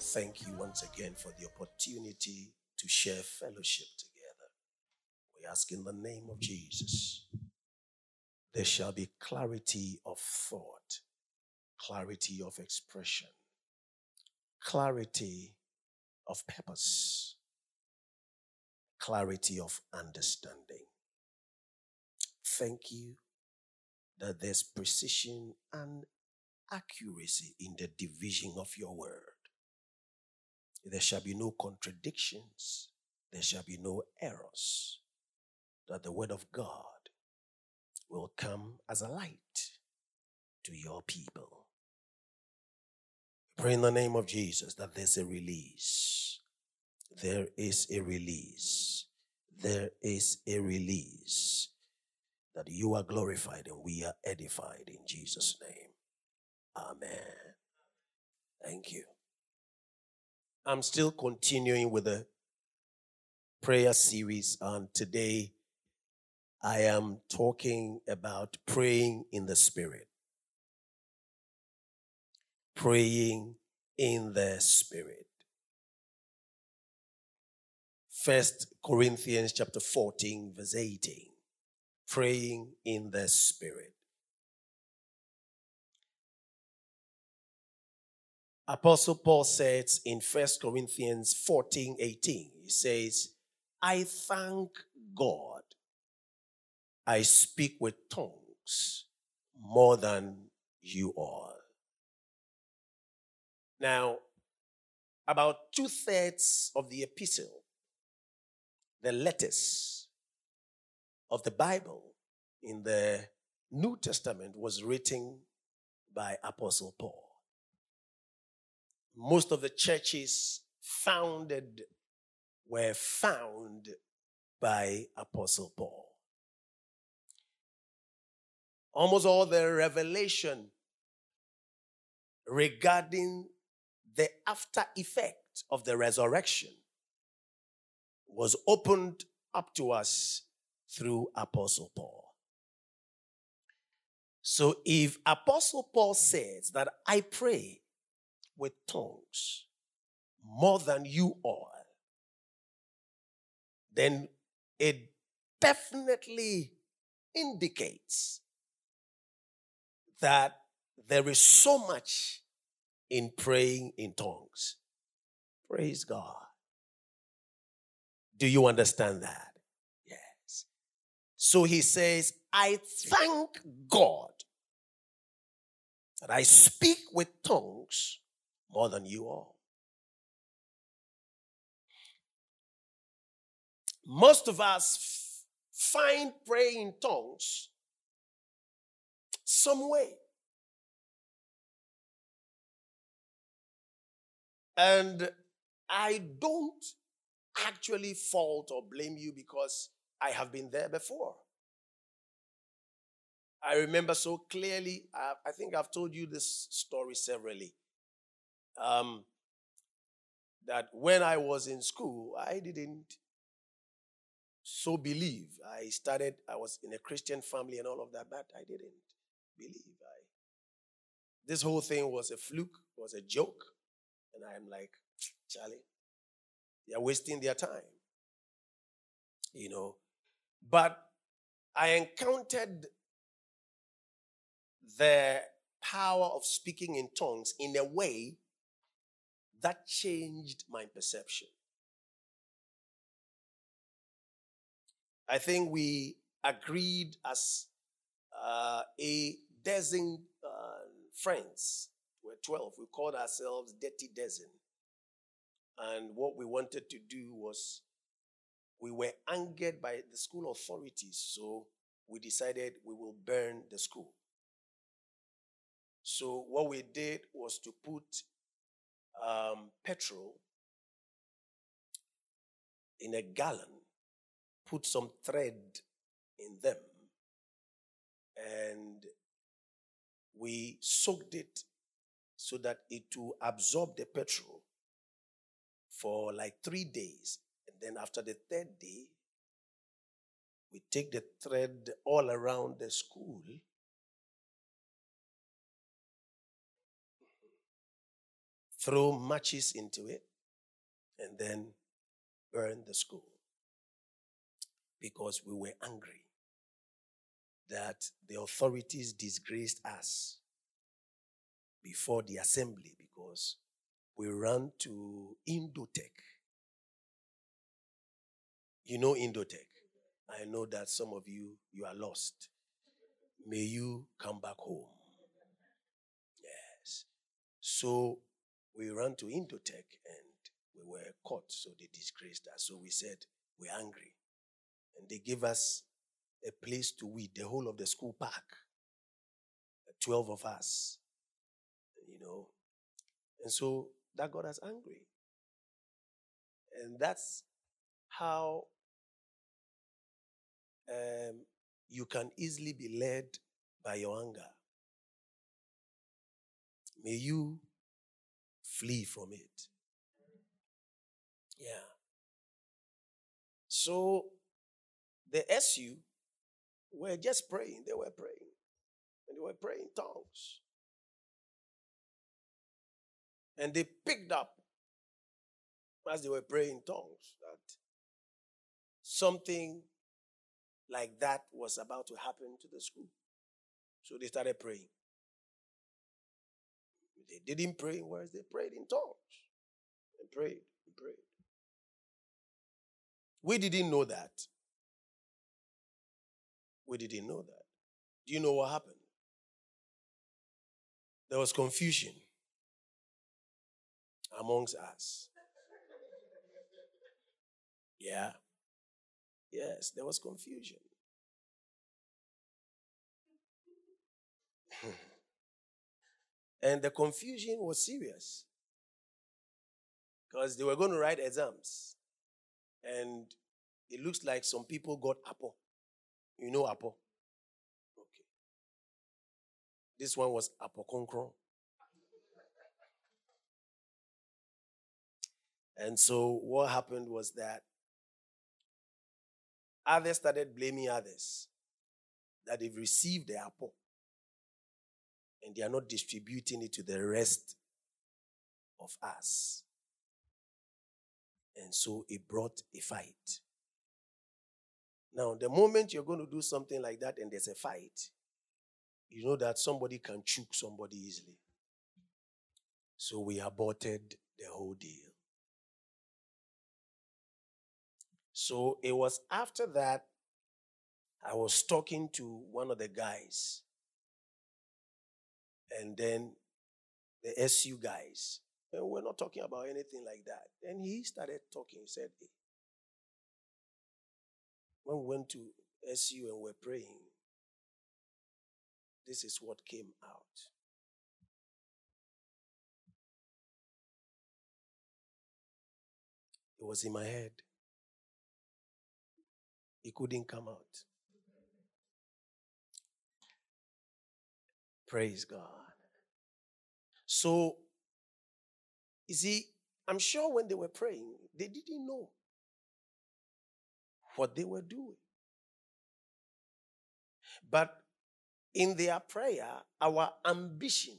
Thank you once again for the opportunity to share fellowship together. We ask in the name of Jesus, there shall be clarity of thought, clarity of expression, clarity of purpose, clarity of understanding. Thank you that there's precision and accuracy in the division of your word. There shall be no contradictions. There shall be no errors. That the word of God will come as a light to your people. Pray in the name of Jesus that there's a release. There is a release. There is a release. That you are glorified and we are edified in Jesus' name. Amen. Thank you. I'm still continuing with the prayer series, and today I am talking about praying in the Spirit. Praying in the Spirit. First Corinthians chapter 14, verse 18. Praying in the Spirit. Apostle Paul says in 1 Corinthians 14 18, he says, I thank God I speak with tongues more than you all. Now, about two thirds of the epistle, the letters of the Bible in the New Testament was written by Apostle Paul most of the churches founded were found by Apostle Paul. Almost all the revelation regarding the after effect of the resurrection was opened up to us through Apostle Paul. So if Apostle Paul says that I pray with tongues more than you all, then it definitely indicates that there is so much in praying in tongues. Praise God. Do you understand that? Yes. So he says, I thank God that I speak with tongues more than you all. Most of us f- find praying in tongues some way. And I don't actually fault or blame you because I have been there before. I remember so clearly, I, I think I've told you this story severally um, that when I was in school, I didn't so believe. I started, I was in a Christian family and all of that, but I didn't believe. I, this whole thing was a fluke, was a joke. And I'm like, Charlie, they're wasting their time. You know. But I encountered the power of speaking in tongues in a way that changed my perception. I think we agreed as uh, a dozen uh, friends, we're 12, we called ourselves Dirty Dozen. And what we wanted to do was, we were angered by the school authorities, so we decided we will burn the school. So what we did was to put um, petrol in a gallon, put some thread in them, and we soaked it so that it will absorb the petrol for like three days. And then after the third day, we take the thread all around the school. Throw matches into it and then burn the school because we were angry that the authorities disgraced us before the assembly because we ran to Indotech. You know Indotech. I know that some of you you are lost. May you come back home. Yes. So we ran to Indotech and we were caught, so they disgraced us. So we said, We're angry. And they gave us a place to weed the whole of the school park. 12 of us. You know. And so that got us angry. And that's how um, you can easily be led by your anger. May you flee from it. Yeah. So the SU were just praying. They were praying. And they were praying tongues. And they picked up as they were praying tongues that something like that was about to happen to the school. So they started praying. They didn't pray in words, they prayed in tongues. And prayed and prayed. We didn't know that. We didn't know that. Do you know what happened? There was confusion amongst us. Yeah. Yes, there was confusion. and the confusion was serious because they were going to write exams. And it looks like some people got Apple. You know Apple? Okay. This one was Concron. And so what happened was that others started blaming others that they've received the apple and they are not distributing it to the rest of us. And so it brought a fight. Now, the moment you're going to do something like that and there's a fight, you know that somebody can choke somebody easily. So we aborted the whole deal. So it was after that I was talking to one of the guys, and then the SU guys. And we're not talking about anything like that. Then he started talking. He said, hey, when we went to SU and we're praying, this is what came out. It was in my head. It couldn't come out. Praise God. So, you see, I'm sure when they were praying, they didn't know what they were doing. But in their prayer, our ambition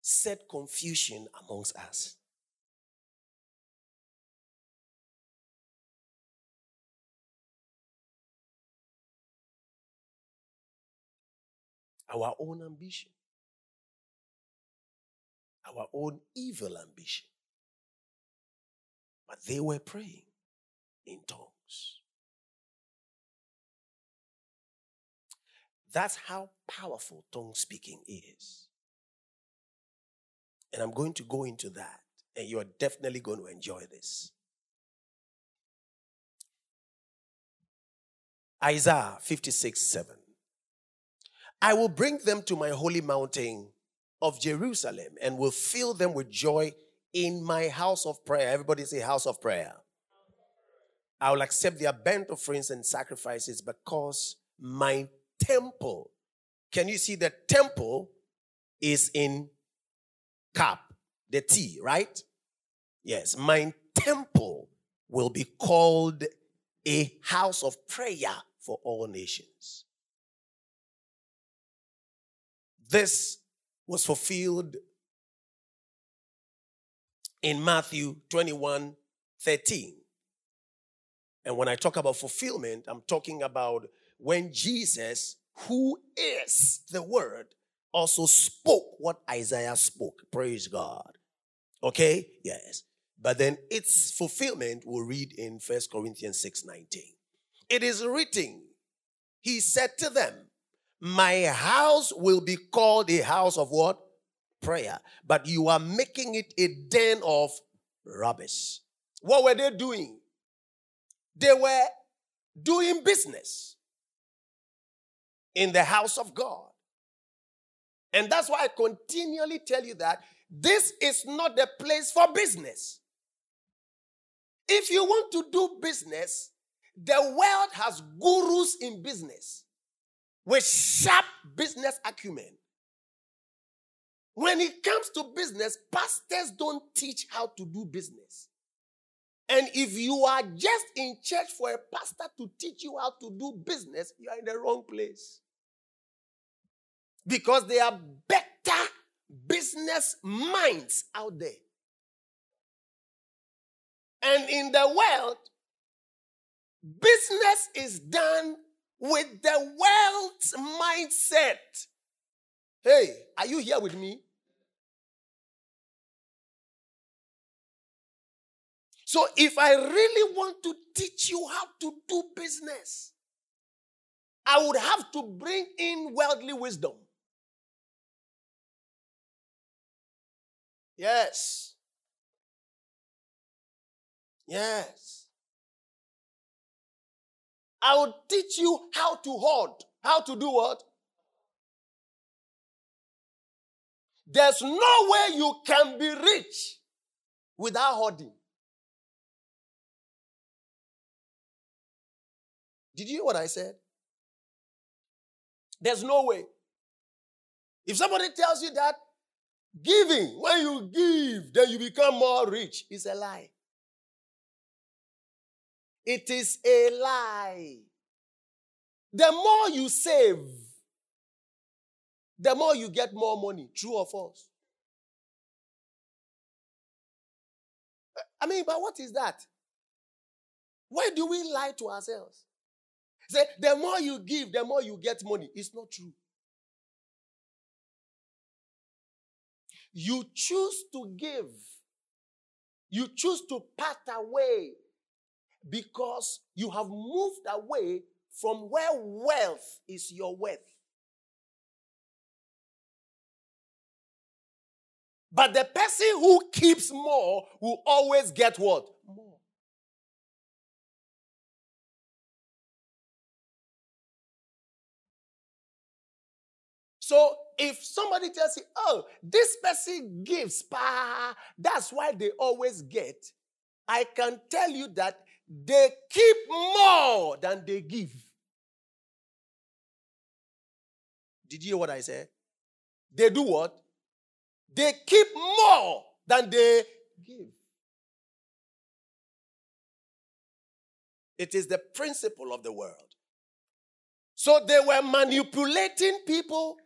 set confusion amongst us. our own ambition, our own evil ambition. But they were praying in tongues. That's how powerful tongue speaking is. And I'm going to go into that, and you're definitely going to enjoy this. Isaiah 56 7. I will bring them to my holy mountain of Jerusalem and will fill them with joy in my house of prayer. Everybody say, house of prayer. I will accept their burnt offerings and sacrifices because my temple, can you see the temple is in cap, the T, right? Yes, my temple will be called a house of prayer for all nations. This was fulfilled in Matthew 21 13. And when I talk about fulfillment, I'm talking about when Jesus, who is the Word, also spoke what Isaiah spoke. Praise God. Okay? Yes. But then its fulfillment we'll read in First Corinthians 6 19. It is written, He said to them, My house will be called a house of what? Prayer. But you are making it a den of rubbish. What were they doing? They were doing business in the house of God. And that's why I continually tell you that this is not the place for business. If you want to do business, the world has gurus in business with sharp business acumen. When it comes to business, pastors don't teach how to do business. And if you are just in church for a pastor to teach you how to do business, you are in the wrong place. Because there are better business minds out there. And in the world, business is done with the world's mindset. Hey, are you here with me? So, if I really want to teach you how to do business, I would have to bring in worldly wisdom. Yes. Yes. I will teach you how to hoard. How to do what? There's no way you can be rich without hoarding. Did you hear what I said? There's no way. If somebody tells you that giving, when you give, then you become more rich, it's a lie. It is a lie. The more you save, the more you get more money. True or false? I mean, but what is that? Why do we lie to ourselves? Say, the more you give, the more you get money. It's not true. You choose to give, you choose to part away because you have moved away from where wealth is your worth. But the person who keeps more will always get what? More. So if somebody tells you, oh, this person gives, pa, that's why they always get, I can tell you that they keep more than they give. Did you hear what I said? They do what? They keep more than they give. It is the principle of the world. So they were manipulating people,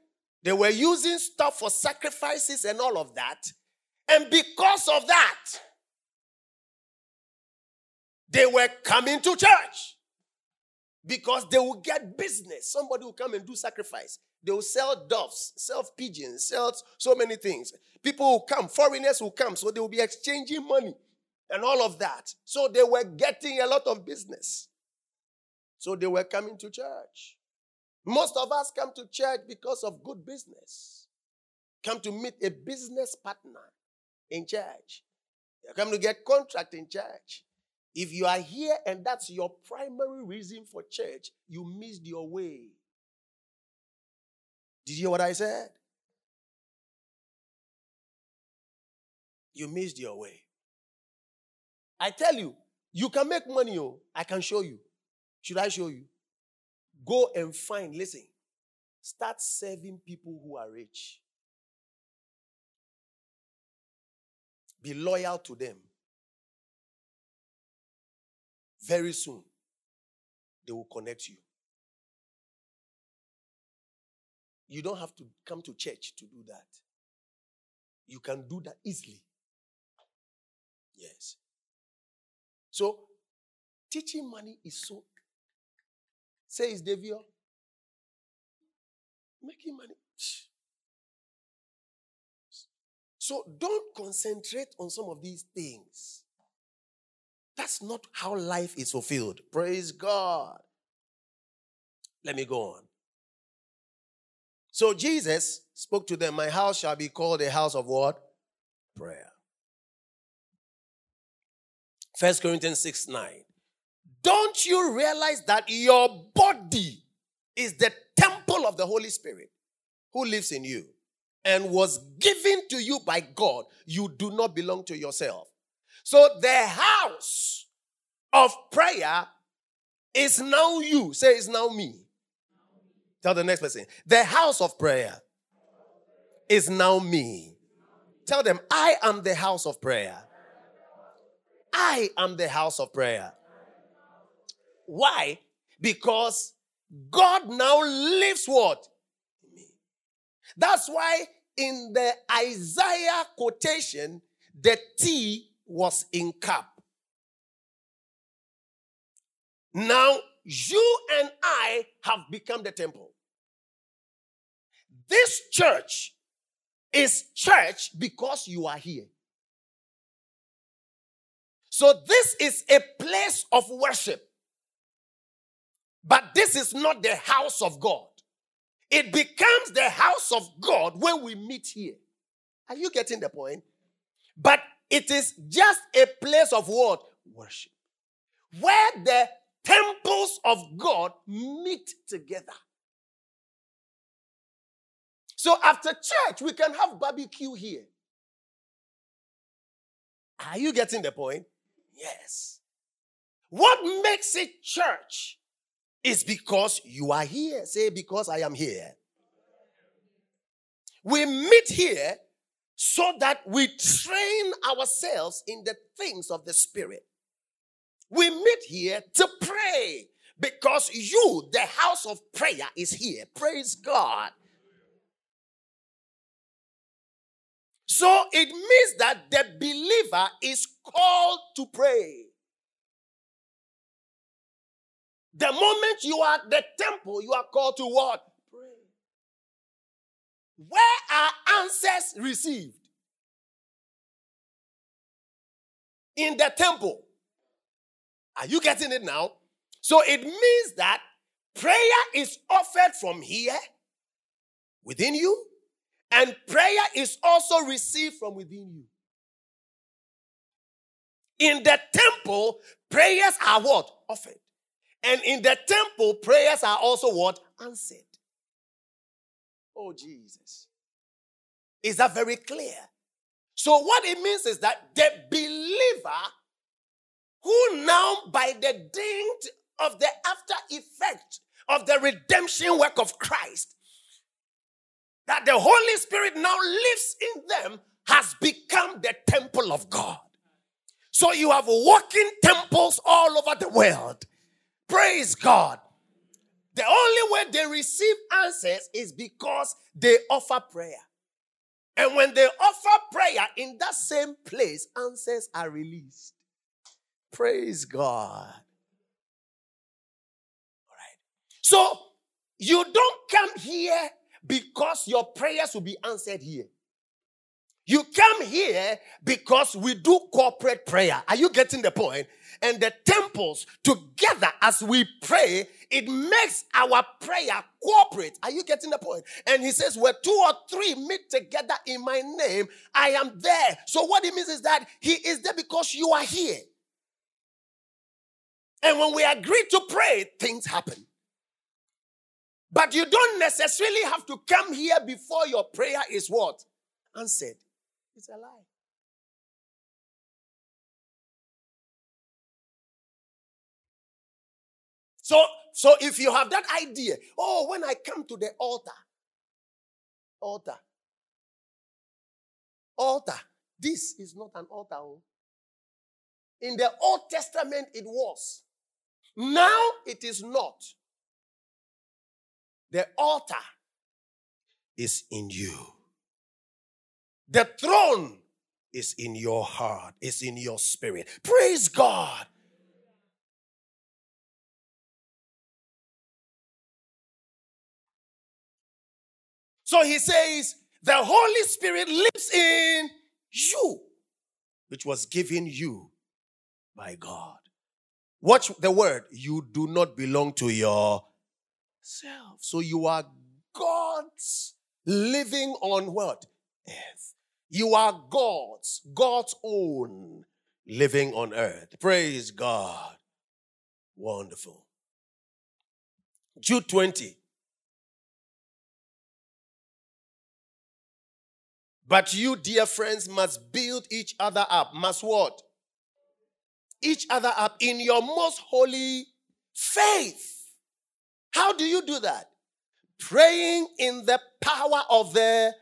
they were using stuff for sacrifices and all of that. And because of that, they were coming to church because they will get business. Somebody will come and do sacrifice. They will sell doves, sell pigeons, sell so many things. People will come, foreigners will come, so they will be exchanging money and all of that. So they were getting a lot of business. So they were coming to church. Most of us come to church because of good business. Come to meet a business partner in church. You come to get contract in church. If you are here and that's your primary reason for church, you missed your way. Did you hear what I said? You missed your way. I tell you, you can make money. Oh, I can show you. Should I show you? Go and find, listen, start serving people who are rich. Be loyal to them. Very soon, they will connect you. You don't have to come to church to do that. You can do that easily. Yes. So, teaching money is so. Say it's Devio. Making money. So don't concentrate on some of these things. That's not how life is fulfilled. Praise God. Let me go on. So Jesus spoke to them, My house shall be called a house of what? Prayer. First Corinthians 6 9. Don't you realize that your body is the temple of the Holy Spirit who lives in you and was given to you by God? You do not belong to yourself. So the house of prayer is now you. Say it's now me. Tell the next person. The house of prayer is now me. Tell them, I am the house of prayer. I am the house of prayer. Why? Because God now lives what? Me. That's why in the Isaiah quotation, the T was in cap. Now you and I have become the temple. This church is church because you are here. So this is a place of worship. But this is not the house of God. It becomes the house of God when we meet here. Are you getting the point? But it is just a place of what? Worship. Where the temples of God meet together. So after church, we can have barbecue here. Are you getting the point? Yes. What makes it church is because you are here. Say, because I am here. We meet here so that we train ourselves in the things of the Spirit. We meet here to pray because you, the house of prayer, is here. Praise God. So it means that the believer is called to pray. The moment you are at the temple, you are called to what? Where are answers received? In the temple. Are you getting it now? So it means that prayer is offered from here within you, and prayer is also received from within you. In the temple, prayers are what? Offered. And in the temple, prayers are also what? Answered. Oh, Jesus. Is that very clear? So, what it means is that the believer who now, by the dint of the after effect of the redemption work of Christ, that the Holy Spirit now lives in them, has become the temple of God. So you have walking temples all over the world. Praise God. The only way they receive answers is because they offer prayer. And when they offer prayer in that same place, answers are released. Praise God. All right. So you don't come here because your prayers will be answered here. You come here because we do corporate prayer. Are you getting the point? And the temples together as we pray, it makes our prayer corporate. Are you getting the point? And he says, where two or three meet together in my name, I am there. So what it means is that he is there because you are here. And when we agree to pray, things happen. But you don't necessarily have to come here before your prayer is what? Answered. It's a lie. So, so if you have that idea, oh, when I come to the altar, altar, altar, this is not an altar. Oh. In the Old Testament, it was. Now it is not. The altar is in you. The throne is in your heart, is in your spirit. Praise God. So he says, the Holy Spirit lives in you, which was given you by God. Watch the word. You do not belong to yourself. So you are God's living on what? Earth. You are God's, God's own living on earth. Praise God. Wonderful. Jude 20. But you, dear friends, must build each other up. Must what? Each other up in your most holy faith. How do you do that? Praying in the power of the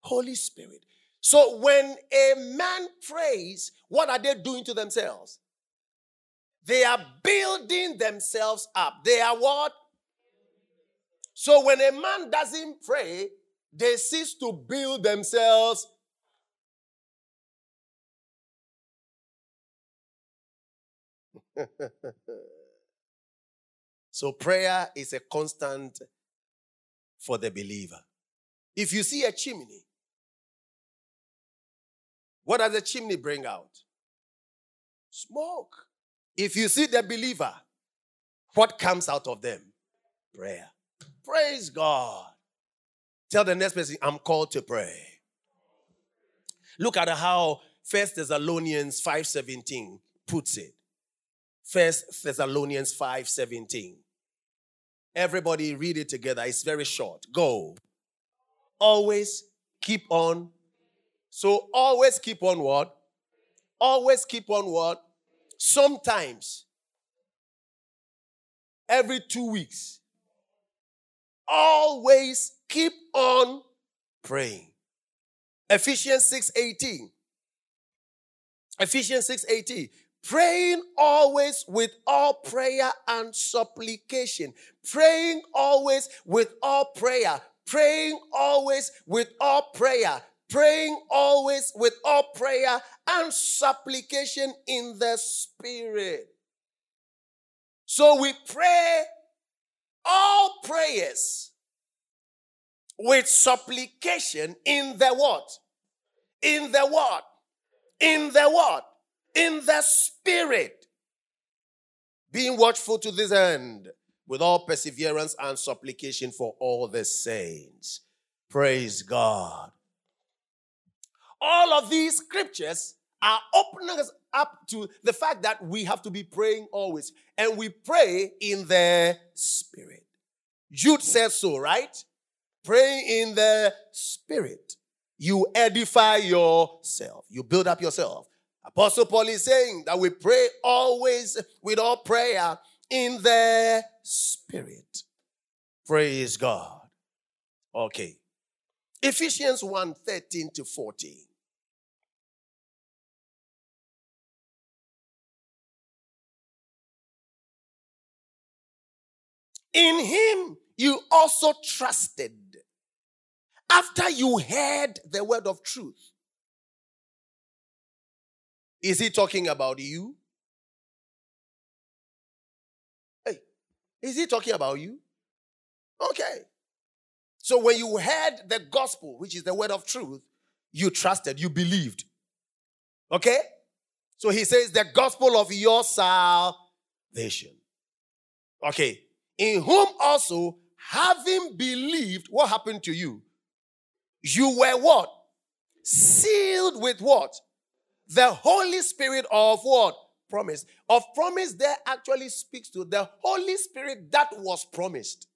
Holy Spirit. So when a man prays, what are they doing to themselves? They are building themselves up. They are what? So when a man doesn't pray, they cease to build themselves. so prayer is a constant for the believer. If you see a chimney, what does the chimney bring out? Smoke. If you see the believer, what comes out of them? Prayer. Praise God. Tell the next person, I'm called to pray. Look at how First Thessalonians 5:17 puts it. First Thessalonians 5:17. Everybody read it together. It's very short. Go. Always keep on. So always keep on what? Always keep on what? Sometimes. Every two weeks. Always keep on praying. Ephesians 6:18. Ephesians 6:18. Praying always with all prayer and supplication. Praying always with all prayer. Praying always with all prayer. Praying always with all prayer and supplication in the spirit. So we pray all prayers with supplication in the what? In the what? In the what? In the spirit. Being watchful to this end with all perseverance and supplication for all the saints. Praise God. All of these scriptures are opening us up to the fact that we have to be praying always. And we pray in the spirit. Jude says so, right? Praying in the spirit. You edify yourself. You build up yourself. Apostle Paul is saying that we pray always with all prayer in the spirit. Praise God. Okay. Ephesians 1 13 to 14. In him you also trusted after you heard the word of truth. Is he talking about you? Hey, is he talking about you? Okay. So when you heard the gospel, which is the word of truth, you trusted, you believed. Okay? So he says the gospel of your salvation. Okay. In whom also, having believed, what happened to you? You were what? Sealed with what? The Holy Spirit of what? Promise. Of promise there actually speaks to the Holy Spirit that was promised.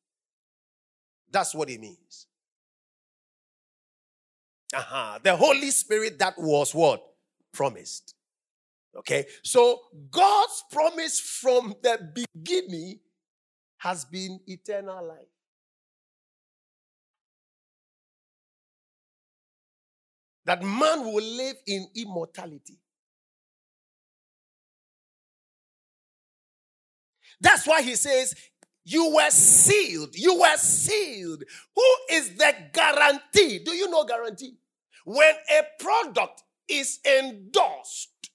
That's what it means. Uh-huh. The Holy Spirit that was what? Promised. Okay. So God's promise from the beginning has been eternal life. That man will live in immortality. That's why he says, You were sealed. You were sealed. Who is the guarantee? Do you know guarantee? When a product is endorsed,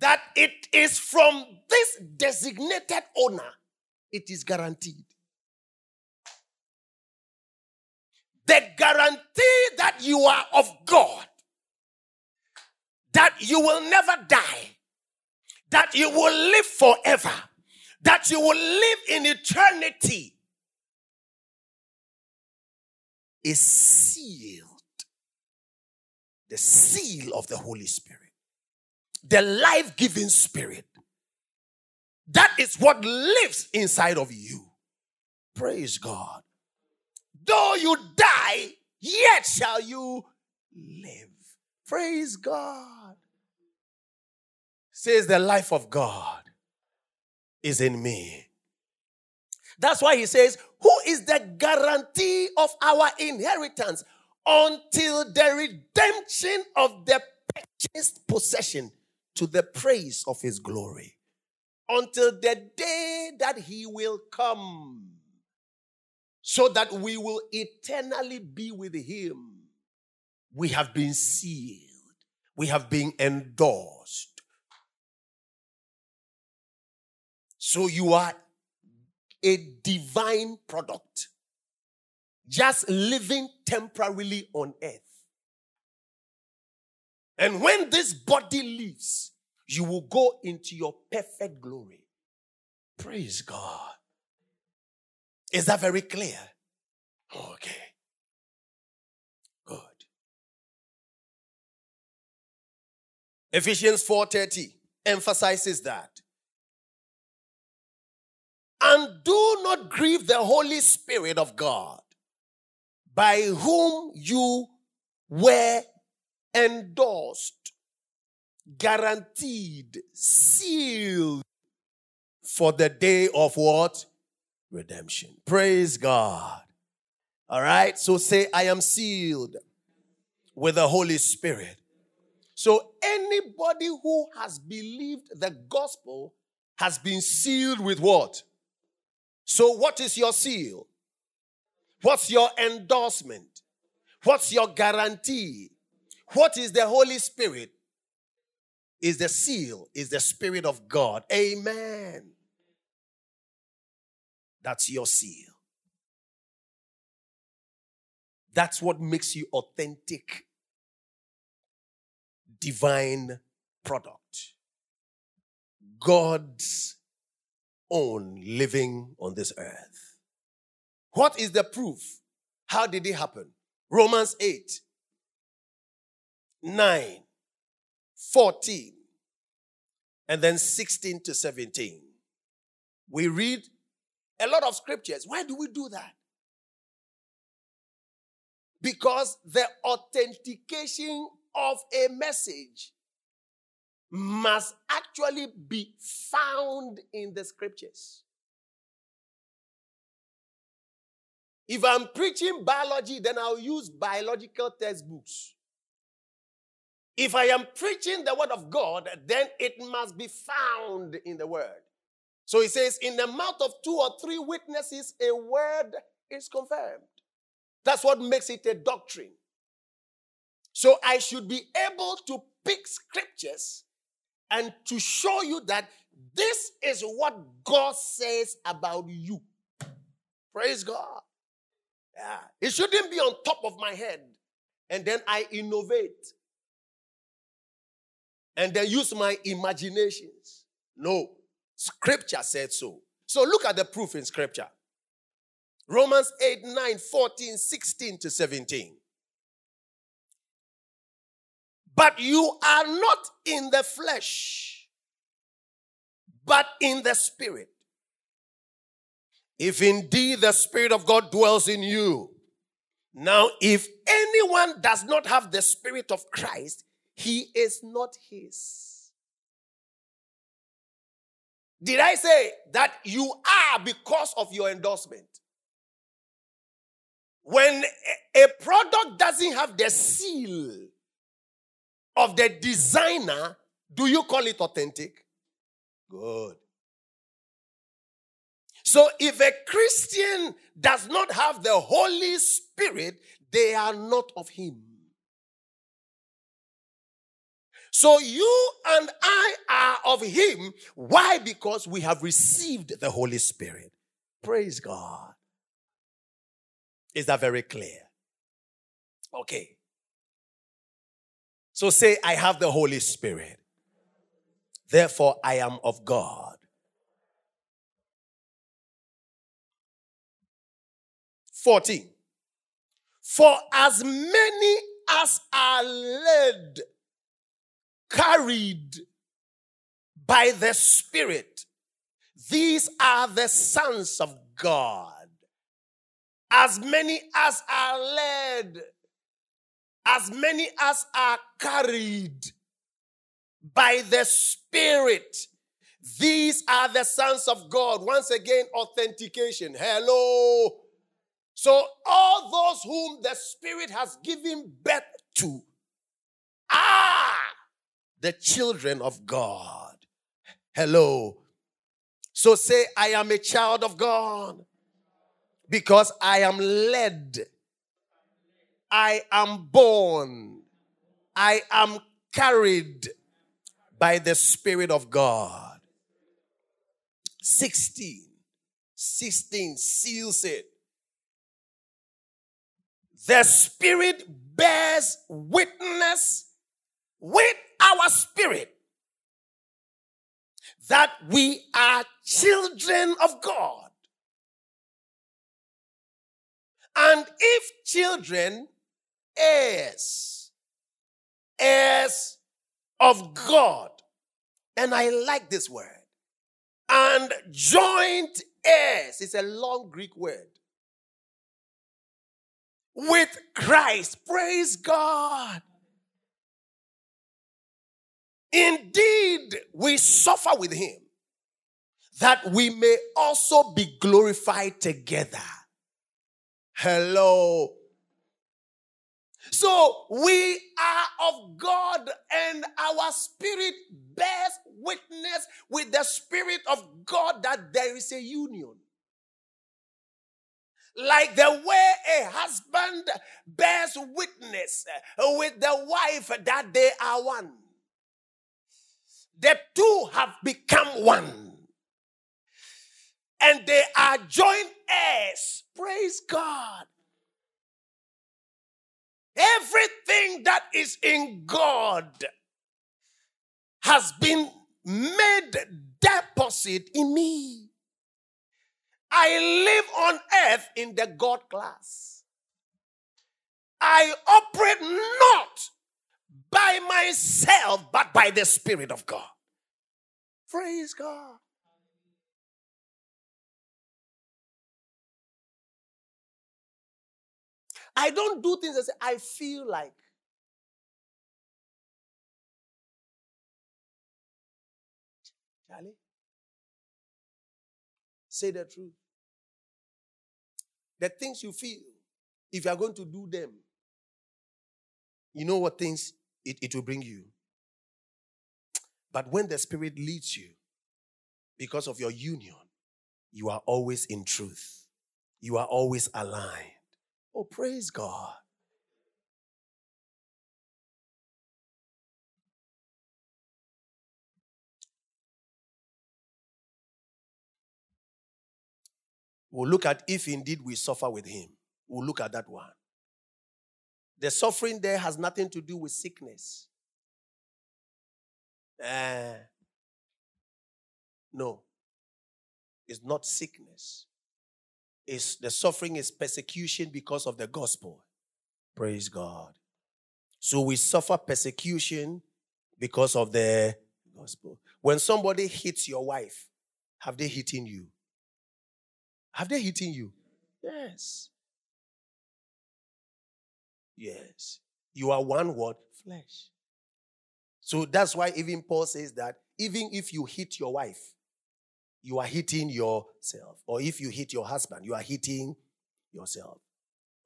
that it is from this designated owner, it is guaranteed. The guarantee that you are of God, that you will never die, that you will live forever, that you will live in eternity is sealed. The seal of the Holy Spirit, the life giving Spirit. That is what lives inside of you. Praise God. Though you die, yet shall you live. Praise God. Says the life of God is in me. That's why he says, Who is the guarantee of our inheritance until the redemption of the purchased possession to the praise of his glory? Until the day that he will come, so that we will eternally be with him. We have been sealed, we have been endorsed. So you are a divine product, just living temporarily on earth. And when this body leaves, you will go into your perfect glory. Praise God. Is that very clear? Okay. Good. Ephesians 4:30 emphasizes that and do not grieve the Holy Spirit of God, by whom you were endorsed, guaranteed, sealed for the day of what? Redemption. Praise God. All right. So say, I am sealed with the Holy Spirit. So anybody who has believed the gospel has been sealed with what? So, what is your seal? What's your endorsement? What's your guarantee? What is the Holy Spirit? Is the seal, is the Spirit of God. Amen. That's your seal. That's what makes you authentic, divine product. God's own living on this earth. What is the proof? How did it happen? Romans 8, 9, 14, and then 16 to 17. We read a lot of scriptures. Why do we do that? Because the authentication of a message must actually be found in the scriptures. If I'm preaching biology, then I'll use biological textbooks. If I am preaching the word of God, then it must be found in the word. So he says, in the mouth of two or three witnesses, a word is confirmed. That's what makes it a doctrine. So I should be able to pick scriptures and to show you that this is what God says about you. Praise God. Yeah. It shouldn't be on top of my head. And then I innovate. And then use my imaginations. No. Scripture said so. So look at the proof in scripture. Romans 8, 9, 14, 16 to 17. But you are not in the flesh, but in the spirit. If indeed the Spirit of God dwells in you. Now, if anyone does not have the Spirit of Christ, he is not his. Did I say that you are because of your endorsement? When a product doesn't have the seal of the designer, do you call it authentic? Good. So if a Christian does not have the Holy Spirit, they are not of him. So you and I are of him. Why? Because we have received the Holy Spirit. Praise God. Is that very clear? Okay. So say, I have the Holy Spirit. Therefore, I am of God. 14. For as many as are led, carried by the Spirit, these are the sons of God. As many as are led, as many as are carried by the Spirit, these are the sons of God. Once again, authentication. Hello. So, all those whom the Spirit has given birth to the children of God. Hello. So, say, I am a child of God because I am led, I am born, I am carried by the Spirit of God. 16, 16 seals it. The Spirit bears witness with our spirit that we are children of God. And if children, heirs, heirs of God, and I like this word, and joint heirs, it's a long Greek word, with Christ. Praise God. Indeed, we suffer with him that we may also be glorified together. Hello. So we are of God, and our spirit bears witness with the spirit of God that there is a union. Like the way a husband bears witness with the wife that they are one. The two have become one and they are joint heirs. Praise God. Everything that is in God has been made deposit in me. I live on earth in the God class. I operate not by myself, but by the Spirit of God. Praise God. I don't do things as I feel like. Charlie, say the truth. The things you feel, if you are going to do them, you know what things it, it will bring you. But when the Spirit leads you, because of your union, you are always in truth. You are always aligned. Oh, praise God. We'll look at if indeed we suffer with him. We'll look at that one. The suffering there has nothing to do with sickness. Uh, no, it's not sickness is the suffering is persecution because of the gospel. Praise God. So we suffer persecution because of the gospel. When somebody hits your wife, have they hit you? Have they eaten you? Yes. Yes. You are one word flesh. So that's why even Paul says that even if you hit your wife, you are hitting yourself. Or if you hit your husband, you are hitting yourself.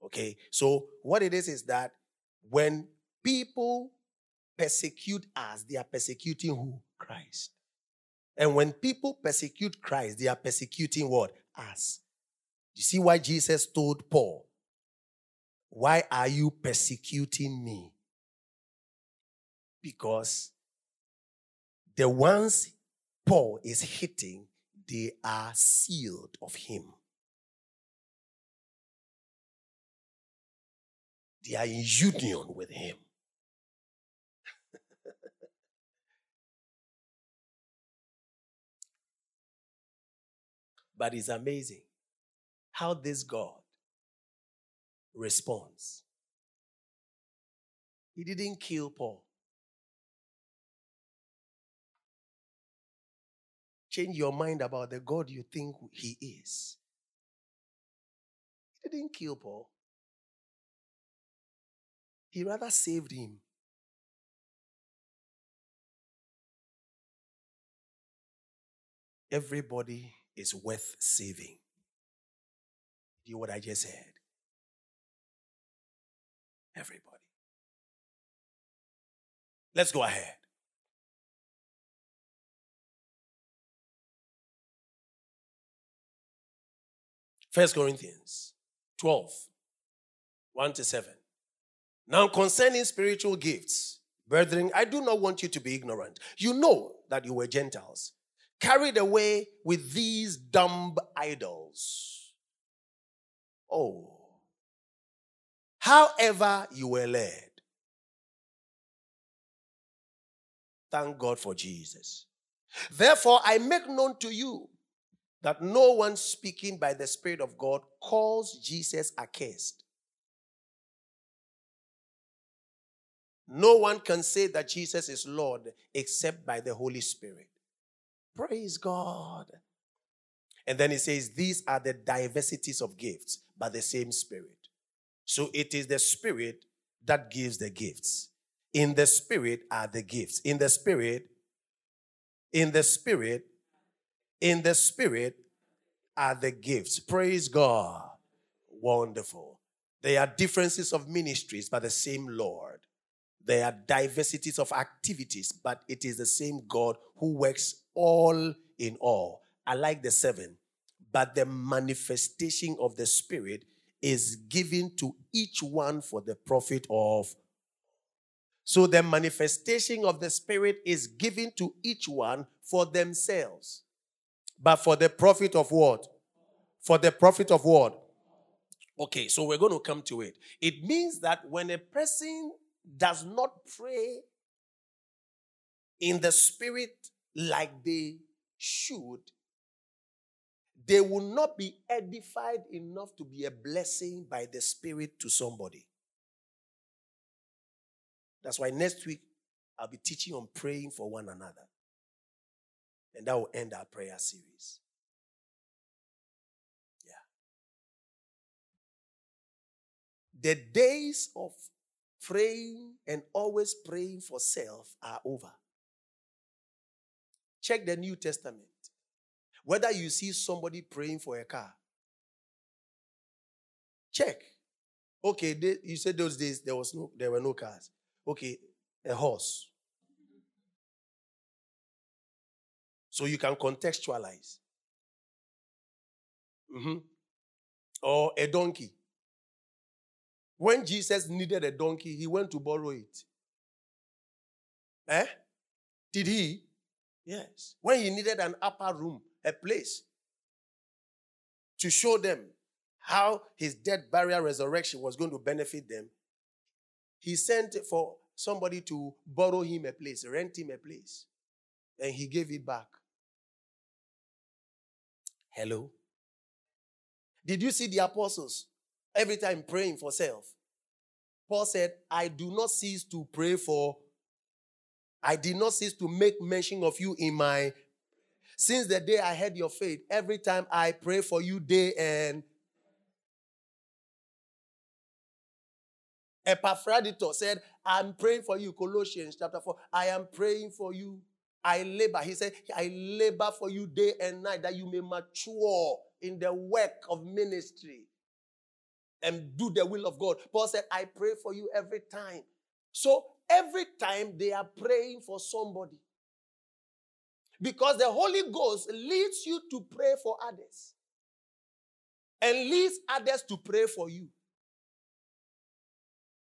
Okay? So what it is is that when people persecute us, they are persecuting who? Christ. And when people persecute Christ, they are persecuting what? Us. You see why Jesus told Paul, Why are you persecuting me? Because the ones Paul is hitting, they are sealed of him. They are in union with him. but it's amazing how this God responds. He didn't kill Paul. Change your mind about the God you think he is. He didn't kill Paul. He rather saved him. Everybody is worth saving. Do you what I just said? Everybody. Let's go ahead. First Corinthians 12, 1 to 7. Now, concerning spiritual gifts, brethren, I do not want you to be ignorant. You know that you were Gentiles, carried away with these dumb idols. Oh. However, you were led. Thank God for Jesus. Therefore, I make known to you that no one speaking by the Spirit of God calls Jesus accursed No one can say that Jesus is Lord except by the Holy Spirit. Praise God. And then he says, These are the diversities of gifts, but the same Spirit. So it is the Spirit that gives the gifts. In the Spirit are the gifts. In the Spirit, in the Spirit, in the Spirit are the gifts. Praise God. Wonderful. There are differences of ministries, but the same Lord. There are diversities of activities, but it is the same God who works all in all. I like the seven. But the manifestation of the Spirit is given to each one for the profit of. So the manifestation of the Spirit is given to each one for themselves. But for the profit of what? For the profit of what? Okay, so we're going to come to it. It means that when a person does not pray in the spirit like they should, they will not be edified enough to be a blessing by the spirit to somebody. That's why next week I'll be teaching on praying for one another. And that will end our prayer series. Yeah. The days of praying and always praying for self are over. Check the New Testament. Whether you see somebody praying for a car, check. Okay, they, you said those days there was no, there were no cars. Okay, a horse. So you can contextualize. Mm-hmm. Or a donkey. When Jesus needed a donkey, he went to borrow it. Eh? Did he? Yes. When he needed an upper room, a place to show them how his death, burial, resurrection was going to benefit them, he sent for somebody to borrow him a place, rent him a place, and he gave it back. Hello? Did you see the apostles? every time praying for self. Paul said, I do not cease to pray for, I did not cease to make mention of you in my. Since the day I heard your faith, every time I pray for you day and Epaphroditus said, I'm praying for you. Colossians chapter 4. I am praying for you. I labor. He said, I labor for you day and night that you may mature in the work of ministry and do the will of God. Paul said, I pray for you every time. So every time they are praying for somebody. Because the Holy Ghost leads you to pray for others and leads others to pray for you.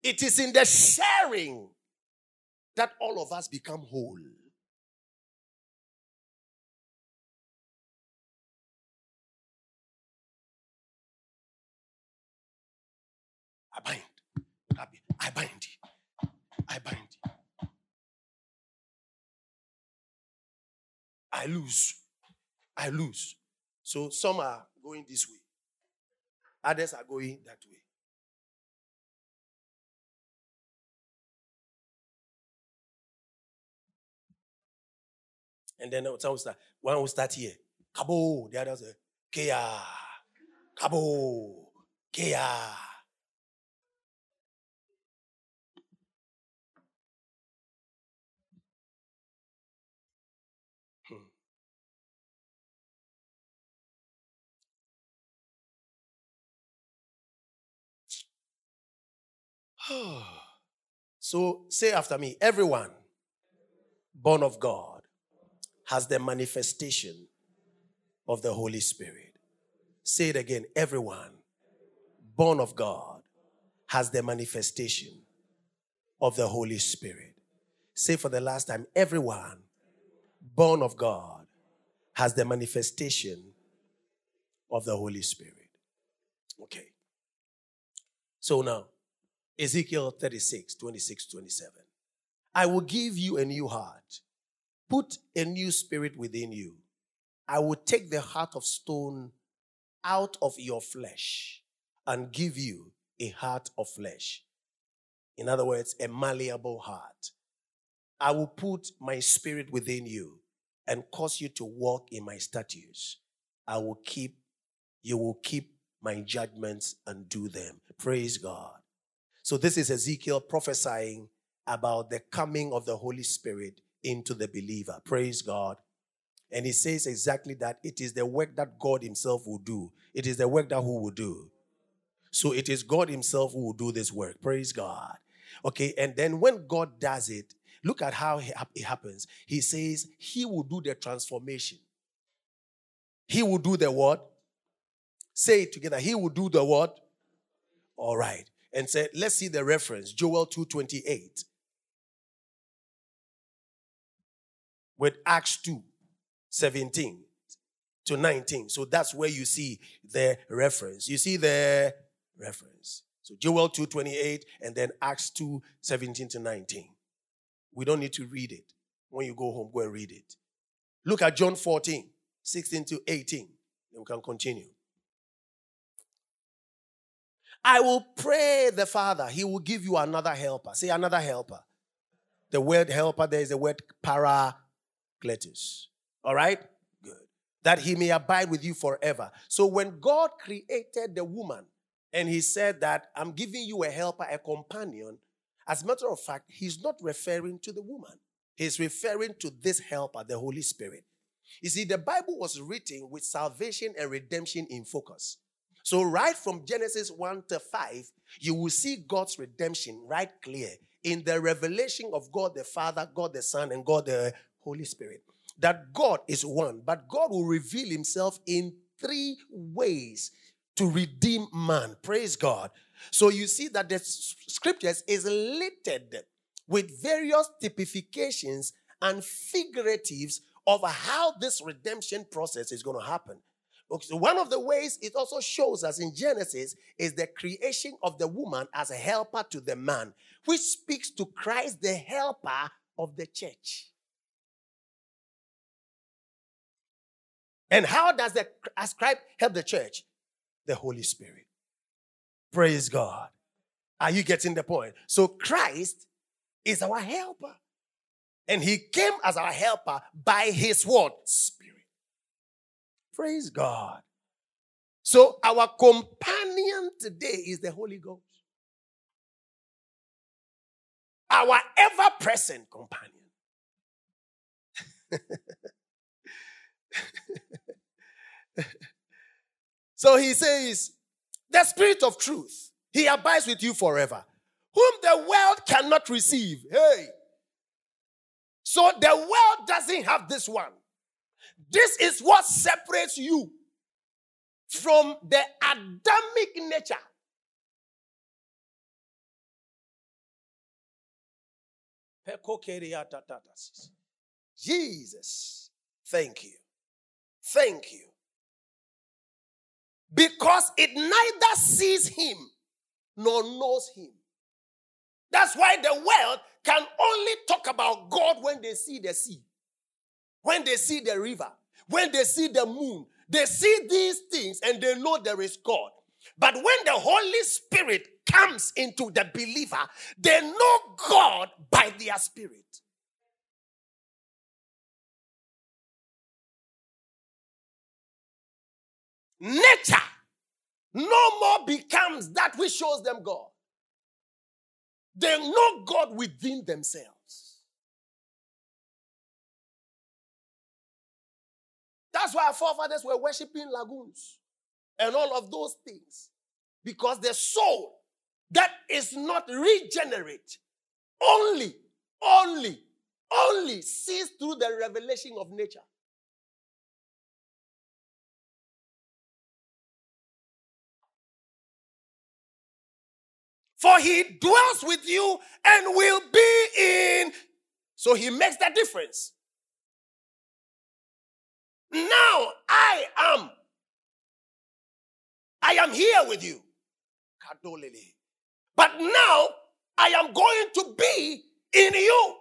It is in the sharing that all of us become whole. I bind. I bind. I bind I lose. I lose. So some are going this way, others are going that way. And then uh, some will start. One will start here. Kabo. The other will uh, say, Kia. Kabo. Kia. so say after me everyone born of God has the manifestation of the Holy Spirit. Say it again everyone born of God has the manifestation of the Holy Spirit. Say for the last time everyone born of God has the manifestation of the Holy Spirit. Okay. So now, Ezekiel 36, 26, 27. I will give you a new heart, put a new spirit within you. I will take the heart of stone out of your flesh and give you a heart of flesh. In other words, a malleable heart. I will put my spirit within you and cause you to walk in my statutes. I will keep, you will keep my judgments and do them. Praise God. So this is Ezekiel prophesying about the coming of the Holy Spirit into the believer. Praise God. And he says exactly that it is the work that God himself will do. It is the work that who will do. So it is God himself who will do this work. Praise God. Okay, and then when God does it, look at how it happens. He says he will do the transformation. He will do the what? Say it together. He will do the what? All right and said, let's see the reference, Joel 2:28. With Acts 2, 17 to 19. So that's where you see the reference. You see the reference. So Joel 2:28 and then Acts 2, 17 to 19. We don't need to read it. When you go home, go and read it. Look at John 14, 16 to 18. Then we can continue. I will pray the Father, He will give you another helper. Say another helper. The word helper, there is the word paracletus. All right? Good. That He may abide with you forever. So when God created the woman and He said that I'm giving you a helper, a companion, as a matter of fact, He's not referring to the woman. He's referring to this helper, the Holy Spirit. You see, the Bible was written with salvation and redemption in focus. So, right from Genesis 1 to 5, you will see God's redemption right clear in the revelation of God the Father, God the Son, and God the Holy Spirit. That God is one, but God will reveal himself in three ways to redeem man. Praise God. So you see that the scriptures is littered with various typifications and figuratives of how this redemption process is going to happen. So one of the ways it also shows us in Genesis is the creation of the woman as a helper to the man, which speaks to Christ, the helper of the church. And how does the ascribe help the church? The Holy Spirit. Praise God. Are you getting the point? So Christ is our helper. And he came as our helper by his word, Spirit. Praise God. So, our companion today is the Holy Ghost. Our ever present companion. so he says, The Spirit of truth, He abides with you forever, whom the world cannot receive. Hey. So the world doesn't have this one. This is what separates you from the Adamic nature. Jesus, thank you. Thank you. Because it neither sees him nor knows him. That's why the world can only talk about God when they see the sea, when they see the river, when they see the moon. They see these things and they know there is God. But when the Holy Spirit comes into the believer, they know God by their spirit. Nature no more becomes that which shows them God. They know God within themselves. That's why our forefathers were worshiping lagoons and all of those things. Because the soul that is not regenerate only, only, only sees through the revelation of nature. For he dwells with you and will be in. So he makes that difference. Now I am. I am here with you. But now I am going to be in you.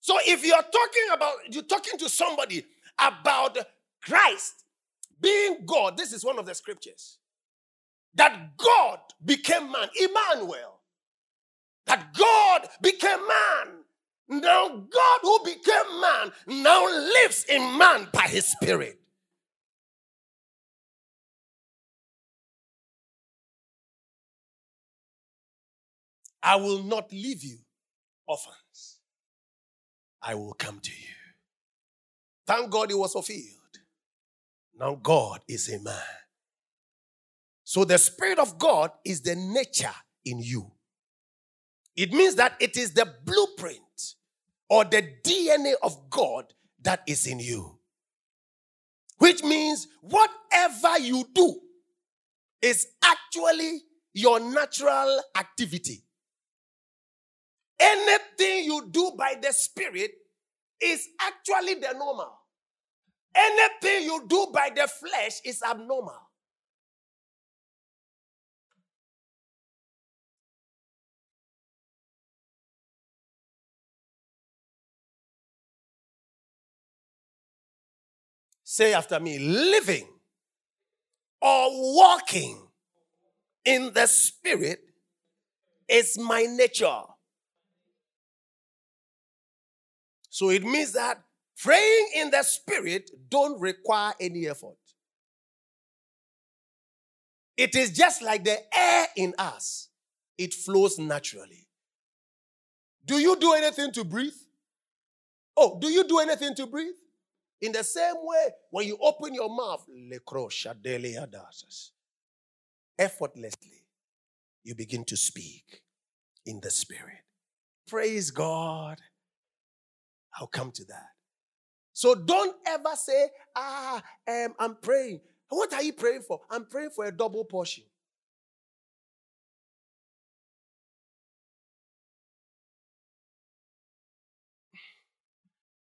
So if you're talking about, you're talking to somebody about Christ being God, this is one of the scriptures that God became man, Emmanuel. That God became man. Now, God who became man now lives in man by his spirit. I will not leave you orphans. I will come to you. Thank God it was fulfilled. Now God is a man. So the Spirit of God is the nature in you. It means that it is the blueprint or the DNA of God that is in you. Which means whatever you do is actually your natural activity. Anything you do by the Spirit is actually the normal. Anything you do by the flesh is abnormal. Say after me, living or walking in the spirit is my nature. So it means that praying in the spirit don't require any effort. It is just like the air in us. It flows naturally. Do you do anything to breathe? Oh, do you do anything to breathe? In the same way, when you open your mouth, effortlessly, you begin to speak in the Spirit. Praise God. I'll come to that. So don't ever say, ah, um, I'm praying. What are you praying for? I'm praying for a double portion.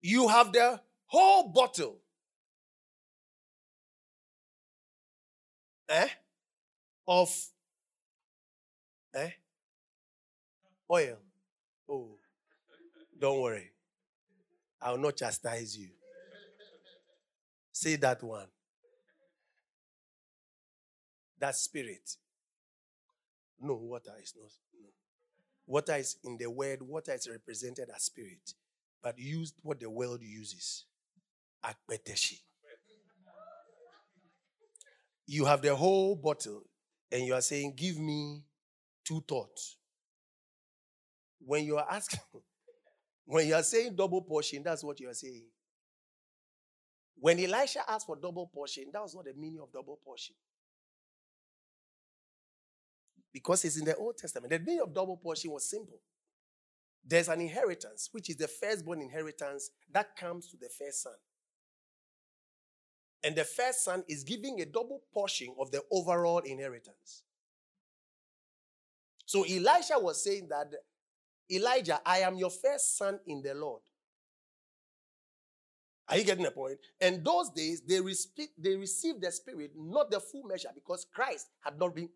You have the whole bottle eh, of eh, oil. Oh, don't worry. I will not chastise you. Say that one. That spirit. No, water is not. No. Water is in the word, water is represented as spirit, but used what the world uses. Akpeteshi. You have the whole bottle and you are saying, Give me two thoughts. When you are asking, when you are saying double portion, that's what you are saying. When Elisha asked for double portion, that was not the meaning of double portion. Because it's in the Old Testament. The meaning of double portion was simple. There's an inheritance, which is the firstborn inheritance that comes to the first son. And the first son is giving a double portion of the overall inheritance. So Elisha was saying that, Elijah, I am your first son in the Lord. Are you getting the point? And those days, they, respe- they received the Spirit, not the full measure, because Christ had not been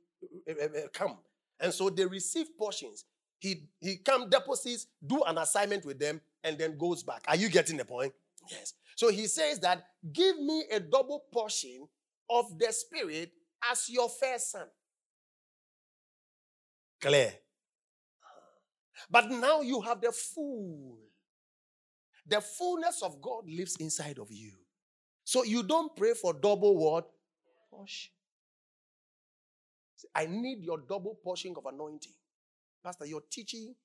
uh, come. And so they received portions. He, he come, deposits, do an assignment with them, and then goes back. Are you getting the point? Yes. So he says that, give me a double portion of the Spirit as your first son. Clear. Uh-huh. But now you have the full the fullness of God lives inside of you. So you don't pray for double what? Portion. I need your double portion of anointing. Pastor, your teaching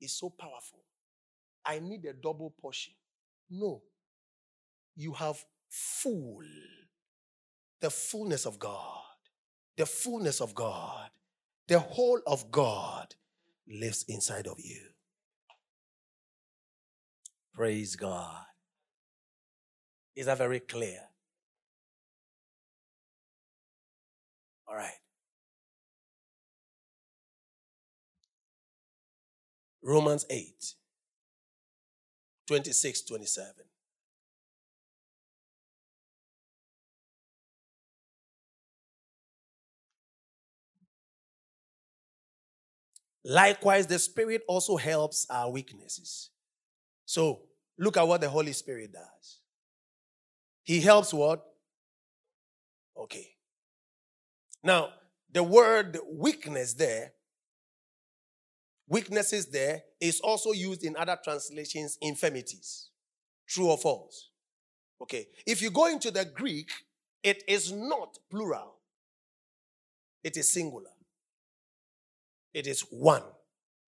is so powerful. I need a double portion. No. You have full, the fullness of God, the fullness of God, the whole of God lives inside of you. Praise God. Is that very clear? All right. Romans 8, 26, 27. Likewise, the Spirit also helps our weaknesses. So, look at what the Holy Spirit does. He helps what? Okay. Now, the word weakness there, weaknesses there, is also used in other translations, infirmities. True or false? Okay. If you go into the Greek, it is not plural, it is singular. It is one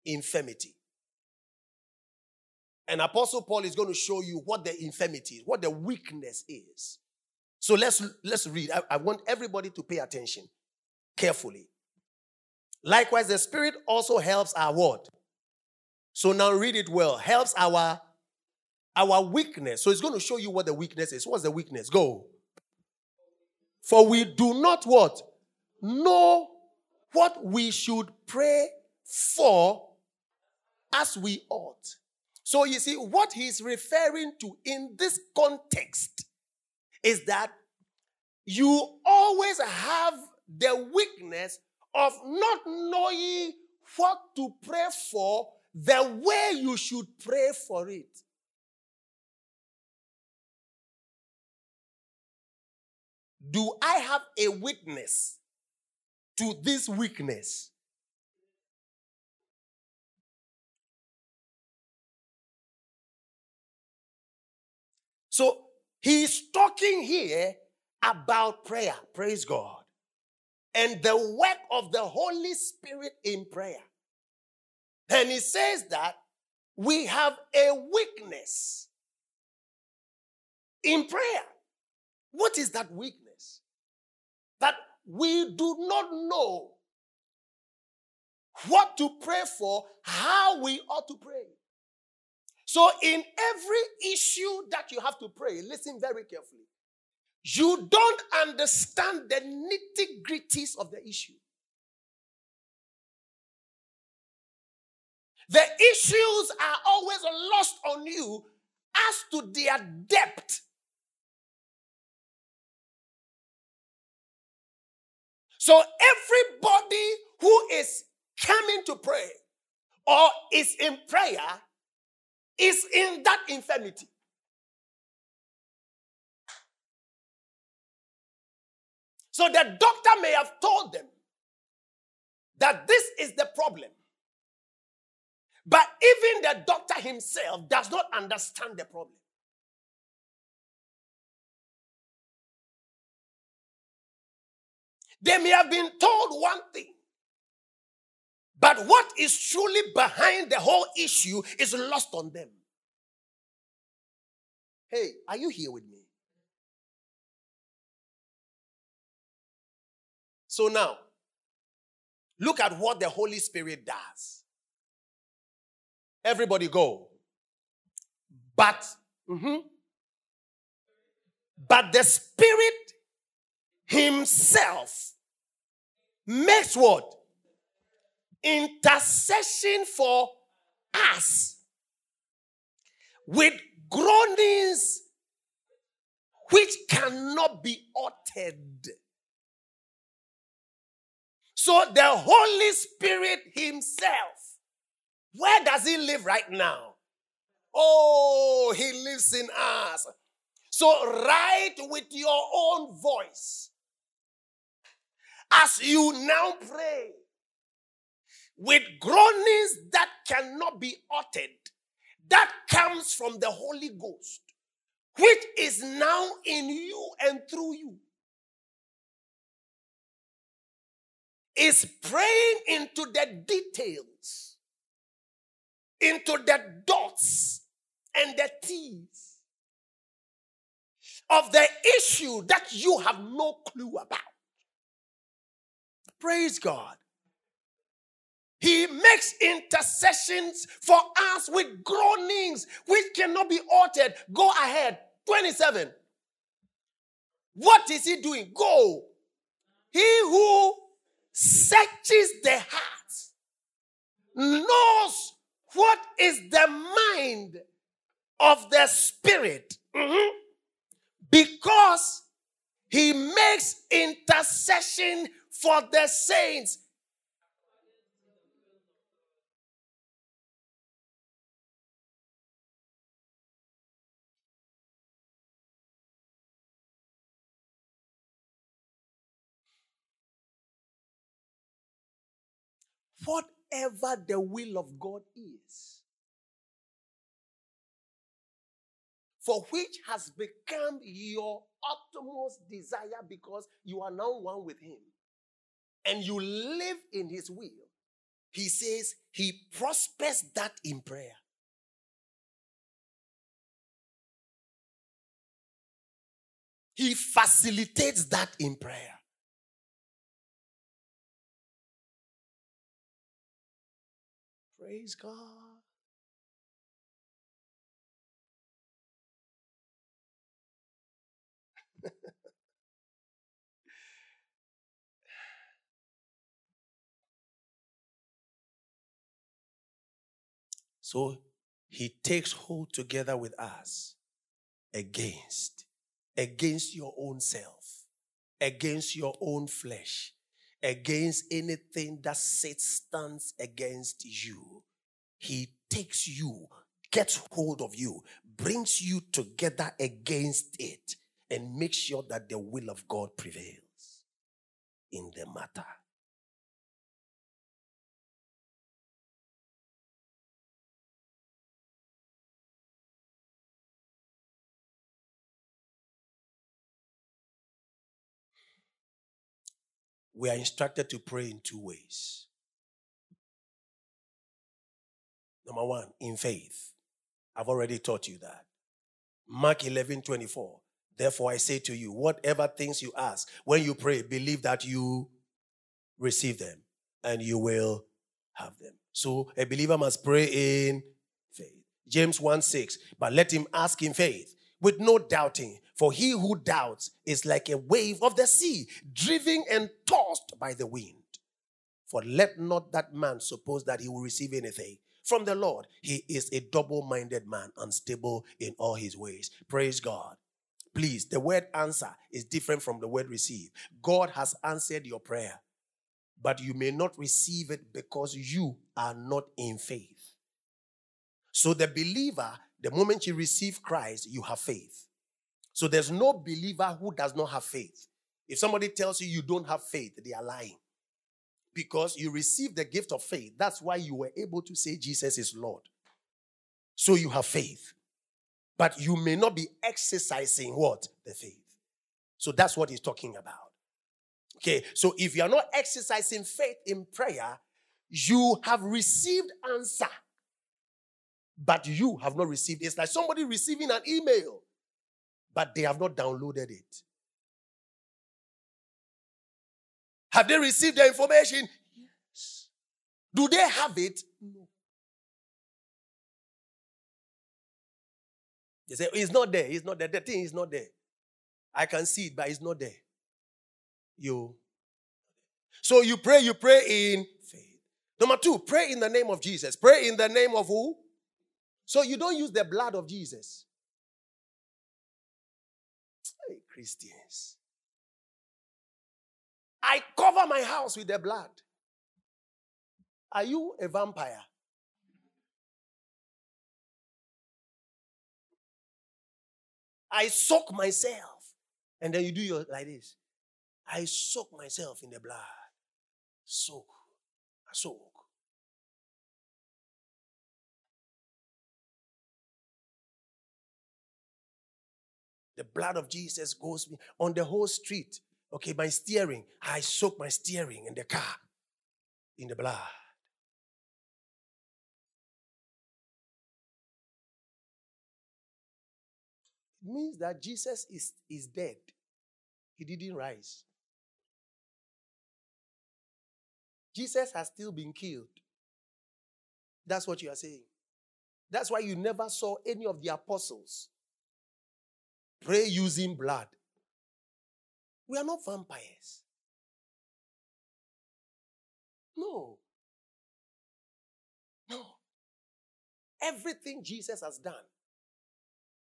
infirmity. And Apostle Paul is going to show you what the infirmity is, what the weakness is. So let's let's read. I, I want everybody to pay attention carefully. Likewise, the Spirit also helps our word. So now read it well. Helps our our weakness. So it's going to show you what the weakness is. What's the weakness? Go. For we do not what? Know what we should pray for as we ought. So you see, what he's referring to in this context is that you always have the weakness of not knowing what to pray for the way you should pray for it. Do I have a witness to this weakness? So he's talking here about prayer. Praise God. And the work of the Holy Spirit in prayer. And he says that we have a weakness in prayer. What is that weakness? We do not know what to pray for, how we ought to pray. So, in every issue that you have to pray, listen very carefully. You don't understand the nitty gritties of the issue. The issues are always lost on you as to their depth. So, everybody who is coming to pray or is in prayer is in that infirmity. So the doctor may have told them that this is the problem. But even the doctor himself does not understand the problem. They may have been told one thing, but what is truly behind the whole issue is lost on them. Hey, are you here with me? So now, look at what the Holy Spirit does. Everybody go. But, mm-hmm, but the Spirit Himself makes what? Intercession for us with groanings which cannot be uttered. So the Holy Spirit Himself, where does He live right now? Oh, He lives in us. So write with your own voice. As you now pray, with groanings that cannot be uttered, that comes from the Holy Ghost, which is now in you and through you. Is praying into the details, into the dots and the T's of the issue that you have no clue about. Praise God. He makes intercessions for us with groanings which cannot be uttered. Go ahead. 27. What is he doing? Go. He who searches the heart knows what is the mind of the spirit. Mm-hmm. Because he makes intercession for the saints. Whatever the will of God is, for which has become your utmost desire because you are now one with Him and you live in His will, He says He prospers that in prayer. He facilitates that in prayer. Praise God. So he takes hold together with us against against your own self against your own flesh against anything that sits stands against you. He takes you, gets hold of you, brings you together against it, and makes sure that the will of God prevails in the matter. We are instructed to pray in two ways. Number one, in faith. I've already taught you that. Mark 11 24. Therefore, I say to you, whatever things you ask, when you pray, believe that you receive them and you will have them. So a believer must pray in faith. James 1 6. But let him ask in faith with no doubting. For he who doubts is like a wave of the sea, driven and tossed by the wind. For let not that man suppose that he will receive anything from the Lord. He is a double minded man, unstable in all his ways. Praise God. Please, the word answer is different from the word receive. God has answered your prayer, but you may not receive it because you are not in faith. So the believer the moment you receive Christ, you have faith. So there's no believer who does not have faith. If somebody tells you you don't have faith, they are lying. Because you received the gift of faith. That's why you were able to say Jesus is Lord. So you have faith. But you may not be exercising what? The faith. So that's what he's talking about. Okay, so if you are not exercising faith in prayer, you have received answer, but you have not received. It's like somebody receiving an email, but they have not downloaded it. Have they received the information? Yes. Do they have it? No. They say, oh, it's not there. It's not there. The thing is not there. I can see it, but it's not there. You. So you pray, you pray in faith. Number two, pray in the name of Jesus. Pray in the name of who? So you don't use the blood of Jesus. Hey, Christians. I cover my house with the blood. Are you a vampire? I soak myself. And then you do your like this. I soak myself in the blood. Soak. Soak. The blood of Jesus goes on the whole street. Okay, my steering. I soak my steering in the car in the blood. It means that Jesus is, is dead. He didn't rise. Jesus has still been killed. That's what you are saying. That's why you never saw any of the apostles pray using blood. We are not vampires. No. No. Everything Jesus has done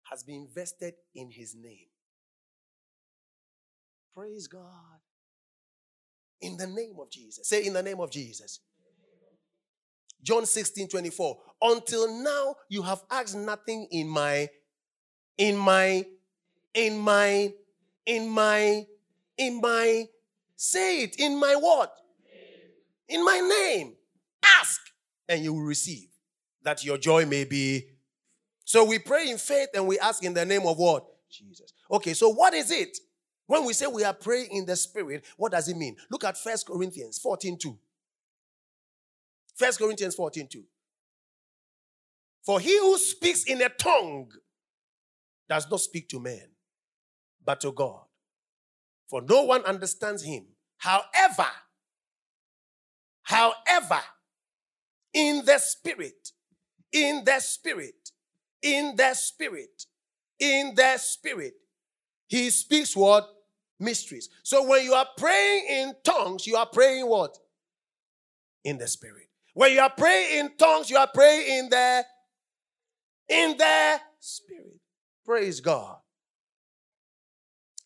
has been invested in his name. Praise God. In the name of Jesus. Say, in the name of Jesus. John 16 24. Until now, you have asked nothing in my, in my, in my, in my, in my, say it, in my what? In my name. Ask and you will receive that your joy may be so we pray in faith and we ask in the name of what? Jesus. Okay, so what is it? When we say we are praying in the spirit, what does it mean? Look at First Corinthians 14 2. 1 Corinthians 14 2. For he who speaks in a tongue does not speak to men, but to God. For no one understands him. However, however, in the spirit, in the spirit, in the spirit. In the spirit. He speaks what? Mysteries. So when you are praying in tongues, you are praying what? In the spirit. When you are praying in tongues, you are praying in the in the spirit. Praise God.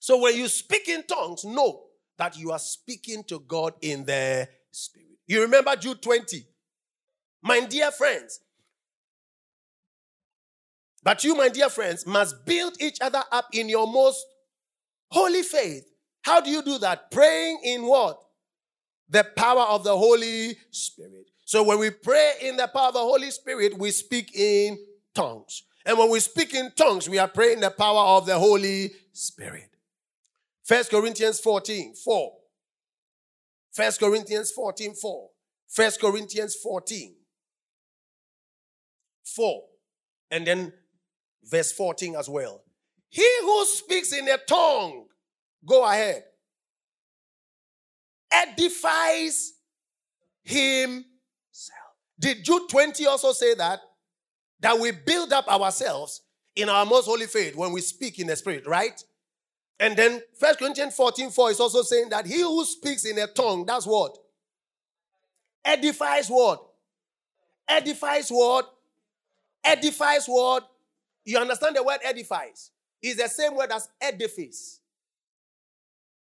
So when you speak in tongues, know that you are speaking to God in the spirit. You remember Jude 20. My dear friends, but you, my dear friends, must build each other up in your most holy faith. How do you do that? Praying in what? The power of the Holy Spirit. So when we pray in the power of the Holy Spirit, we speak in tongues. And when we speak in tongues, we are praying the power of the Holy Spirit. First Corinthians 14, 4. First Corinthians 14, 4. First Corinthians 14, 4. And then verse 14 as well. He who speaks in a tongue, go ahead, edifies himself. Did Jude 20 also say that? That we build up ourselves in our most holy faith when we speak in the spirit, right? And then First Corinthians 14 4 is also saying that he who speaks in a tongue, that's what? Edifies what? Edifies what? Edifies what? You understand the word edifies? It's the same word as edifice.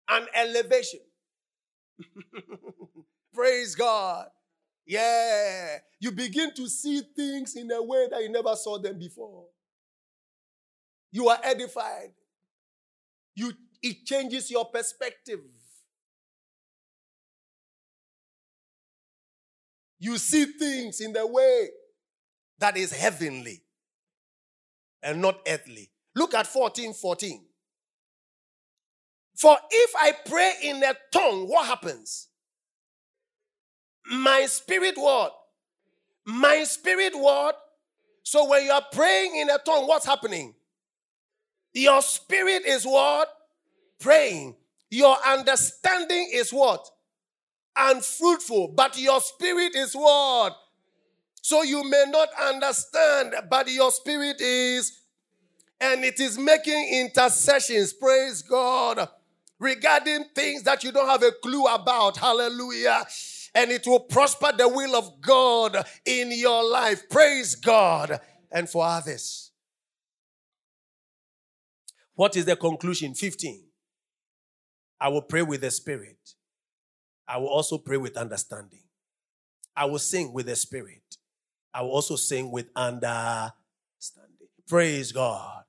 An elevation. Praise God. Yeah. You begin to see things in a way that you never saw them before. You are edified. You it changes your perspective. You see things in the way that is heavenly and not earthly. Look at 14 14. For if I pray in a tongue, what happens? My spirit word. My spirit word. So when you are praying in a tongue, what's happening? Your spirit is what? Praying. Your understanding is what? Unfruitful. But your spirit is what? So you may not understand, but your spirit is, and it is making intercessions. Praise God regarding things that you don't have a clue about. Hallelujah. And it will prosper the will of God in your life. Praise God. And for others. What is the conclusion? 15. I will pray with the Spirit. I will also pray with understanding. I will sing with the Spirit. I will also sing with understanding. Praise God.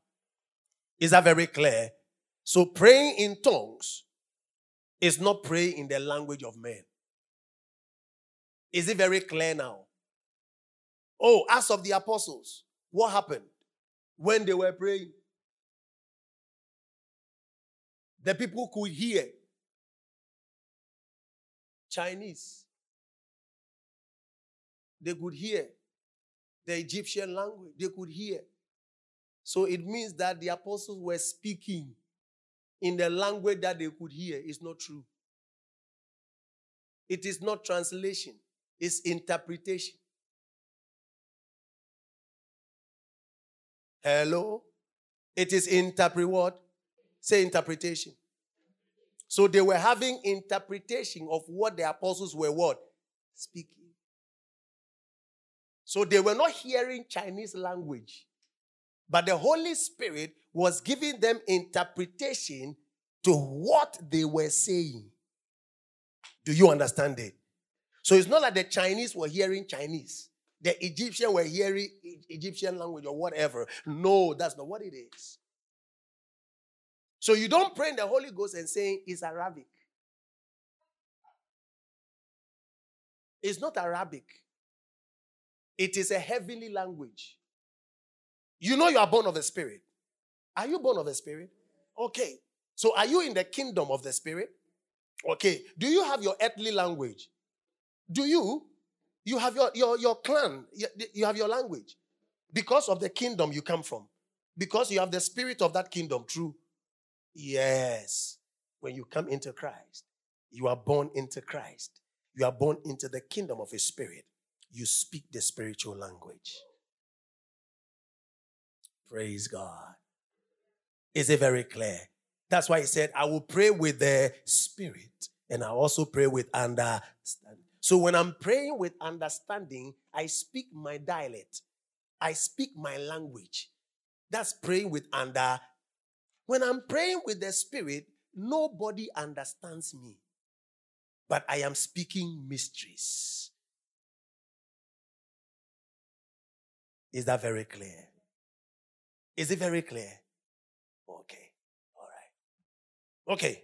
Is that very clear? So praying in tongues is not praying in the language of men. Is it very clear now? Oh, as of the apostles, what happened when they were praying? The people could hear Chinese. They could hear the Egyptian language. They could hear. So it means that the apostles were speaking in the language that they could hear is not true. It is not translation, it's interpretation. Hello? It is interpret what? Say interpretation. So they were having interpretation of what the apostles were what? Speaking. So they were not hearing Chinese language. But the Holy Spirit was giving them interpretation to what they were saying. Do you understand it? So it's not like the Chinese were hearing Chinese, the Egyptian were hearing Egyptian language or whatever. No, that's not what it is. So you don't pray in the Holy Ghost and saying it's Arabic. It's not Arabic. It is a heavenly language. You know you are born of the Spirit. Are you born of the Spirit? Okay. So are you in the kingdom of the Spirit? Okay. Do you have your earthly language? Do you? You have your, your, your clan, you have your language. Because of the kingdom you come from. Because you have the spirit of that kingdom, true. Yes. When you come into Christ, you are born into Christ. You are born into the kingdom of His Spirit. You speak the spiritual language. Praise God. Is it very clear? That's why he said, I will pray with the spirit and I also pray with understanding. So when I'm praying with understanding, I speak my dialect, I speak my language. That's praying with under. When I'm praying with the spirit, nobody understands me, but I am speaking mysteries. Is that very clear? Is it very clear? Okay. All right. Okay.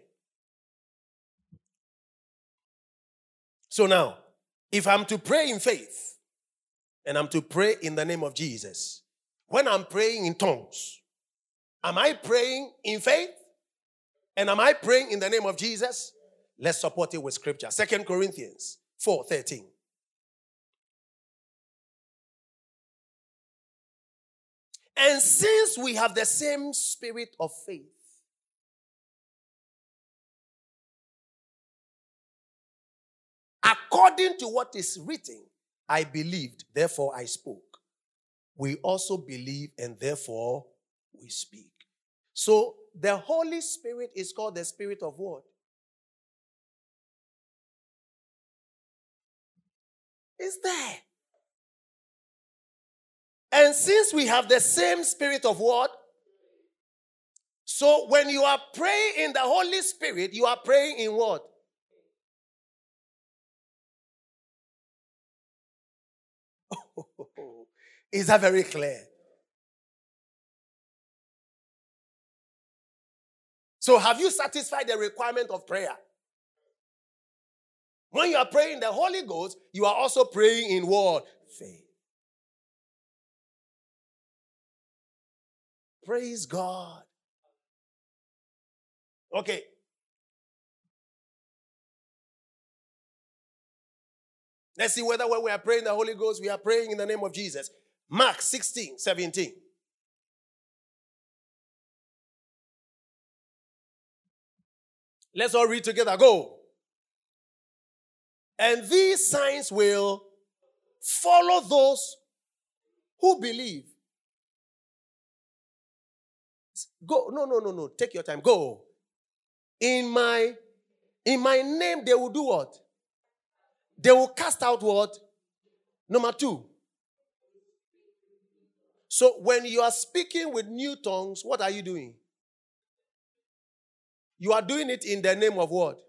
So now, if I'm to pray in faith and I'm to pray in the name of Jesus, when I'm praying in tongues, am I praying in faith? And am I praying in the name of Jesus? Let's support it with scripture. Second Corinthians 4 13. And since we have the same spirit of faith, according to what is written, I believed, therefore I spoke. We also believe, and therefore we speak. So the Holy Spirit is called the Spirit of what? Is there. And since we have the same spirit of what? So when you are praying in the Holy Spirit, you are praying in what? Is that very clear? So, have you satisfied the requirement of prayer? When you are praying the Holy Ghost, you are also praying in word. Faith. Praise God. Okay. Let's see whether when we are praying the Holy Ghost, we are praying in the name of Jesus. Mark 16, 17. Let's all read together. Go. And these signs will follow those who believe. Go. No, no, no, no. Take your time. Go. In my in my name, they will do what? They will cast out what? Number two. So when you are speaking with new tongues, what are you doing? You are doing it in the name of what?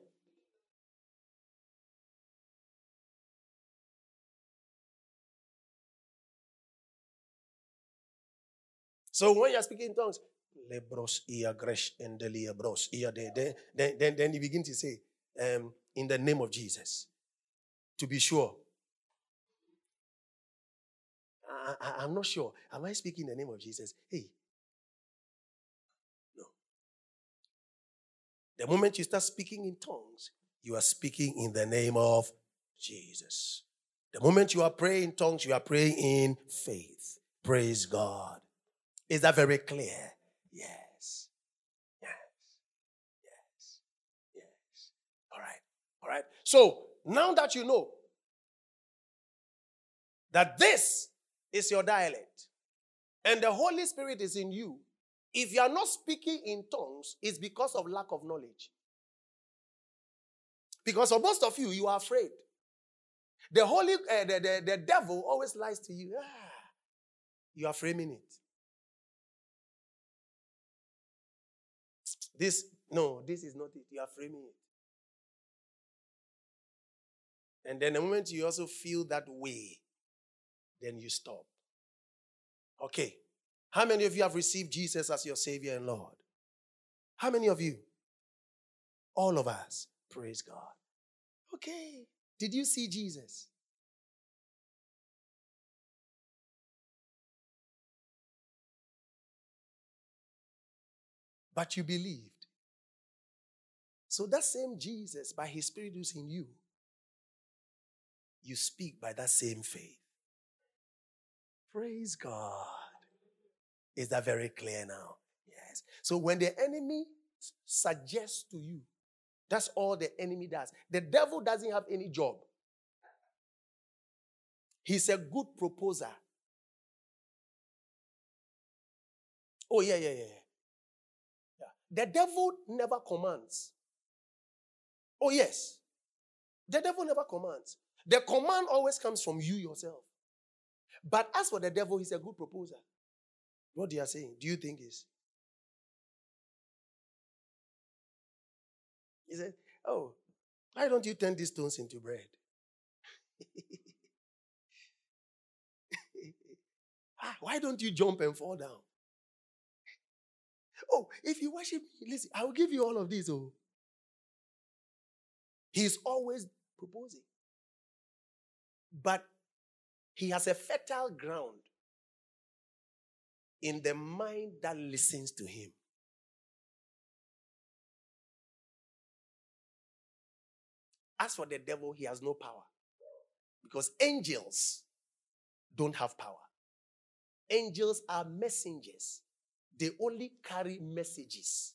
So when you're speaking in tongues, lebros gresh and lebros then, then, then you begin to say, um, in the name of Jesus, to be sure. I, am not sure. Am I speaking in the name of Jesus? Hey. The moment you start speaking in tongues, you are speaking in the name of Jesus. The moment you are praying in tongues, you are praying in faith. Praise God. Is that very clear? Yes. Yes. Yes. Yes. All right. All right. So now that you know that this is your dialect and the Holy Spirit is in you, if you are not speaking in tongues, it's because of lack of knowledge. Because for most of you, you are afraid. The holy, uh, the, the, the devil always lies to you. Ah, you are framing it. This, no, this is not it. You are framing it. And then the moment you also feel that way, then you stop. Okay. How many of you have received Jesus as your Savior and Lord? How many of you? All of us. Praise God. Okay. Did you see Jesus? But you believed. So that same Jesus, by his Spirit who's in you, you speak by that same faith. Praise God. Is that very clear now? Yes. So when the enemy suggests to you, that's all the enemy does. The devil doesn't have any job. He's a good proposer. Oh, yeah, yeah, yeah. yeah. The devil never commands. Oh, yes. The devil never commands. The command always comes from you yourself. But as for the devil, he's a good proposer. What they are saying, do you think is? He said, Oh, why don't you turn these stones into bread? ah, why don't you jump and fall down? Oh, if you worship me, listen, I will give you all of these. Oh, he's always proposing. But he has a fertile ground in the mind that listens to him. As for the devil, he has no power. Because angels don't have power. Angels are messengers, they only carry messages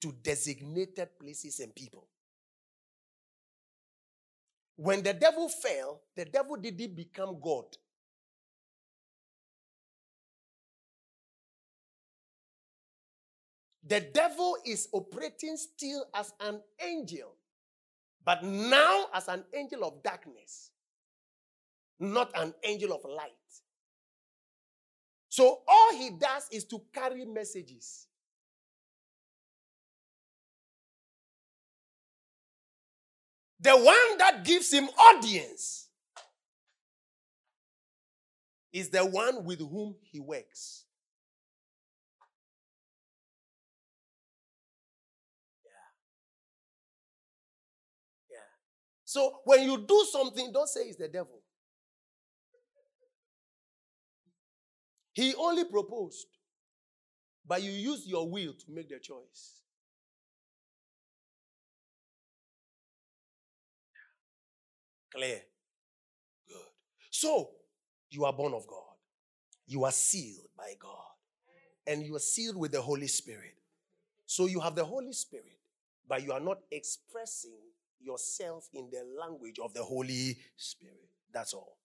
to designated places and people. When the devil fell, the devil didn't become God. The devil is operating still as an angel, but now as an angel of darkness, not an angel of light. So all he does is to carry messages. The one that gives him audience is the one with whom he works. So when you do something, don't say it's the devil. He only proposed, but you use your will to make the choice. Clear. Good. So, you are born of God. You are sealed by God. And you are sealed with the Holy Spirit. So, you have the Holy Spirit, but you are not expressing yourself in the language of the Holy Spirit. That's all.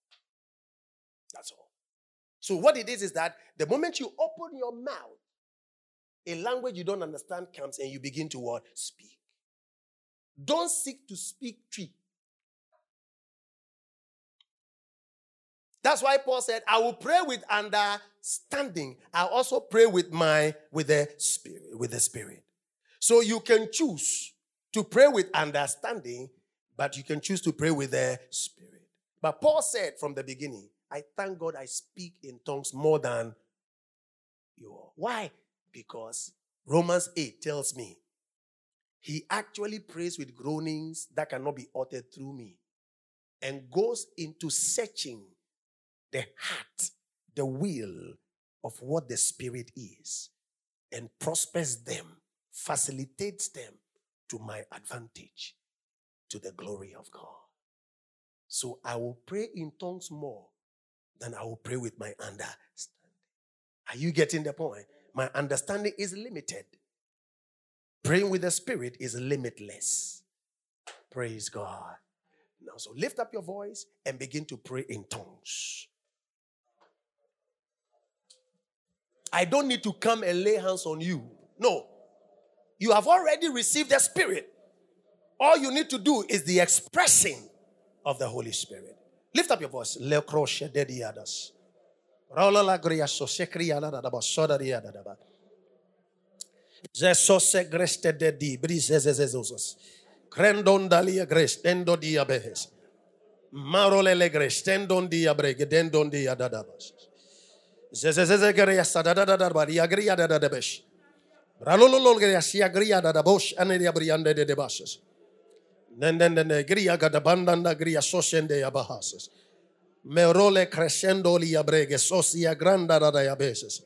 That's all. So, what it is is that the moment you open your mouth, a language you don't understand comes and you begin to what? Speak. Don't seek to speak tree. That's why Paul said, I will pray with understanding. I also pray with my with the spirit, with the spirit. So you can choose to pray with understanding, but you can choose to pray with the spirit. But Paul said from the beginning, I thank God I speak in tongues more than you all. Why? Because Romans 8 tells me he actually prays with groanings that cannot be uttered through me and goes into searching the heart, the will of what the Spirit is, and prospers them, facilitates them to my advantage, to the glory of God. So I will pray in tongues more than I will pray with my understanding. Are you getting the point? My understanding is limited. Praying with the Spirit is limitless. Praise God. Now, so lift up your voice and begin to pray in tongues. I don't need to come and lay hands on you. No. You have already received the Spirit. All you need to do is the expressing of the Holy Spirit. Lift up your voice. Merole crescendo li abrege sosia granda da ya beses.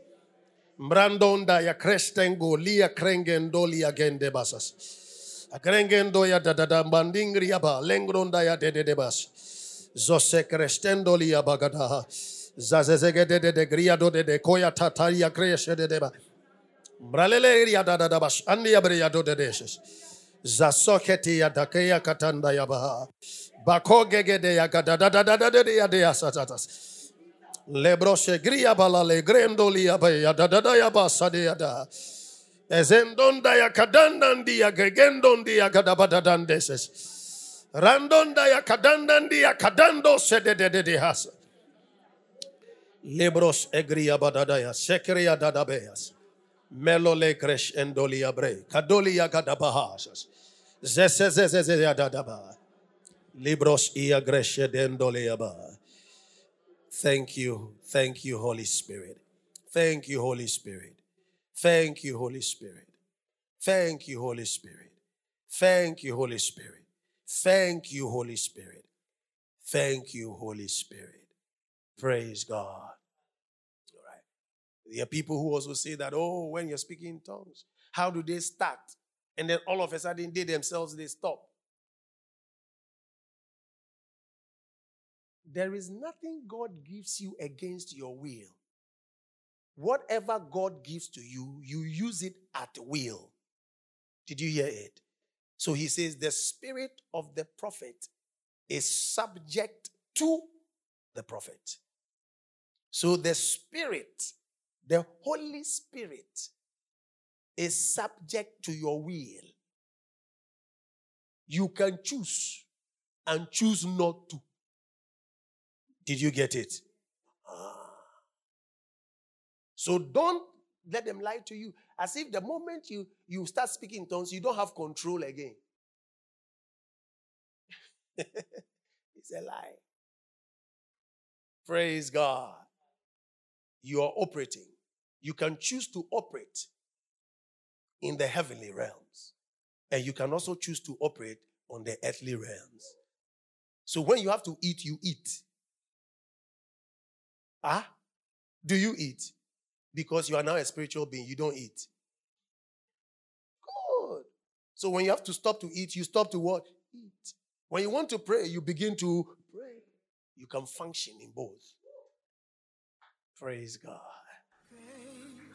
Mbrandonda ya crestengo lia krengendo lia gende basas. Akrengendo ya da da da bandingri ya ba lengronda ya de de de bas. Zose crestendo lia bagada. Zazezege de de de gria do de de koya tataria cresce de de ba. Bralele ya da da da bas. Andi ya bre ya do de deses. Zasoketi ya dakeya katanda ya baha. Bakogegede ya gada da da da da da ya de ya satatas. Lebroshe gria bala le grendo lia ba ya da da da ya ba sa de ya da. Ezendonda ya kadandandi ya gegendondi ya gada badadandeses. Randonda ya kadandandi ya kadando se de de de de hasa. Lebros egria badadaya sekria dadabeyas. Melole kresh endolia bre. Kadolia gadabahasas. Zezezezezea dadaba. Libros ia greshe dendolia ba. Thank you. Thank you, Holy Spirit. Thank you, Holy Spirit. Thank you, Holy Spirit. Thank you, Holy Spirit. Thank you, Holy Spirit. Thank you, Holy Spirit. Thank you, Holy Spirit. Praise God. There are people who also say that, oh, when you're speaking in tongues, how do they start? And then all of a sudden they themselves they stop. There is nothing God gives you against your will. Whatever God gives to you, you use it at will. Did you hear it? So he says, the spirit of the prophet is subject to the prophet. So the spirit, the Holy Spirit, is subject to your will. You can choose and choose not to. Did you get it? Ah. So don't let them lie to you as if the moment you, you start speaking in tongues, you don't have control again. it's a lie. Praise God. You are operating. You can choose to operate in the heavenly realms, and you can also choose to operate on the earthly realms. So when you have to eat, you eat. Ah, do you eat? Because you are now a spiritual being, you don't eat. Good. So when you have to stop to eat, you stop to what? Eat. When you want to pray, you begin to pray. you can function in both. Praise God.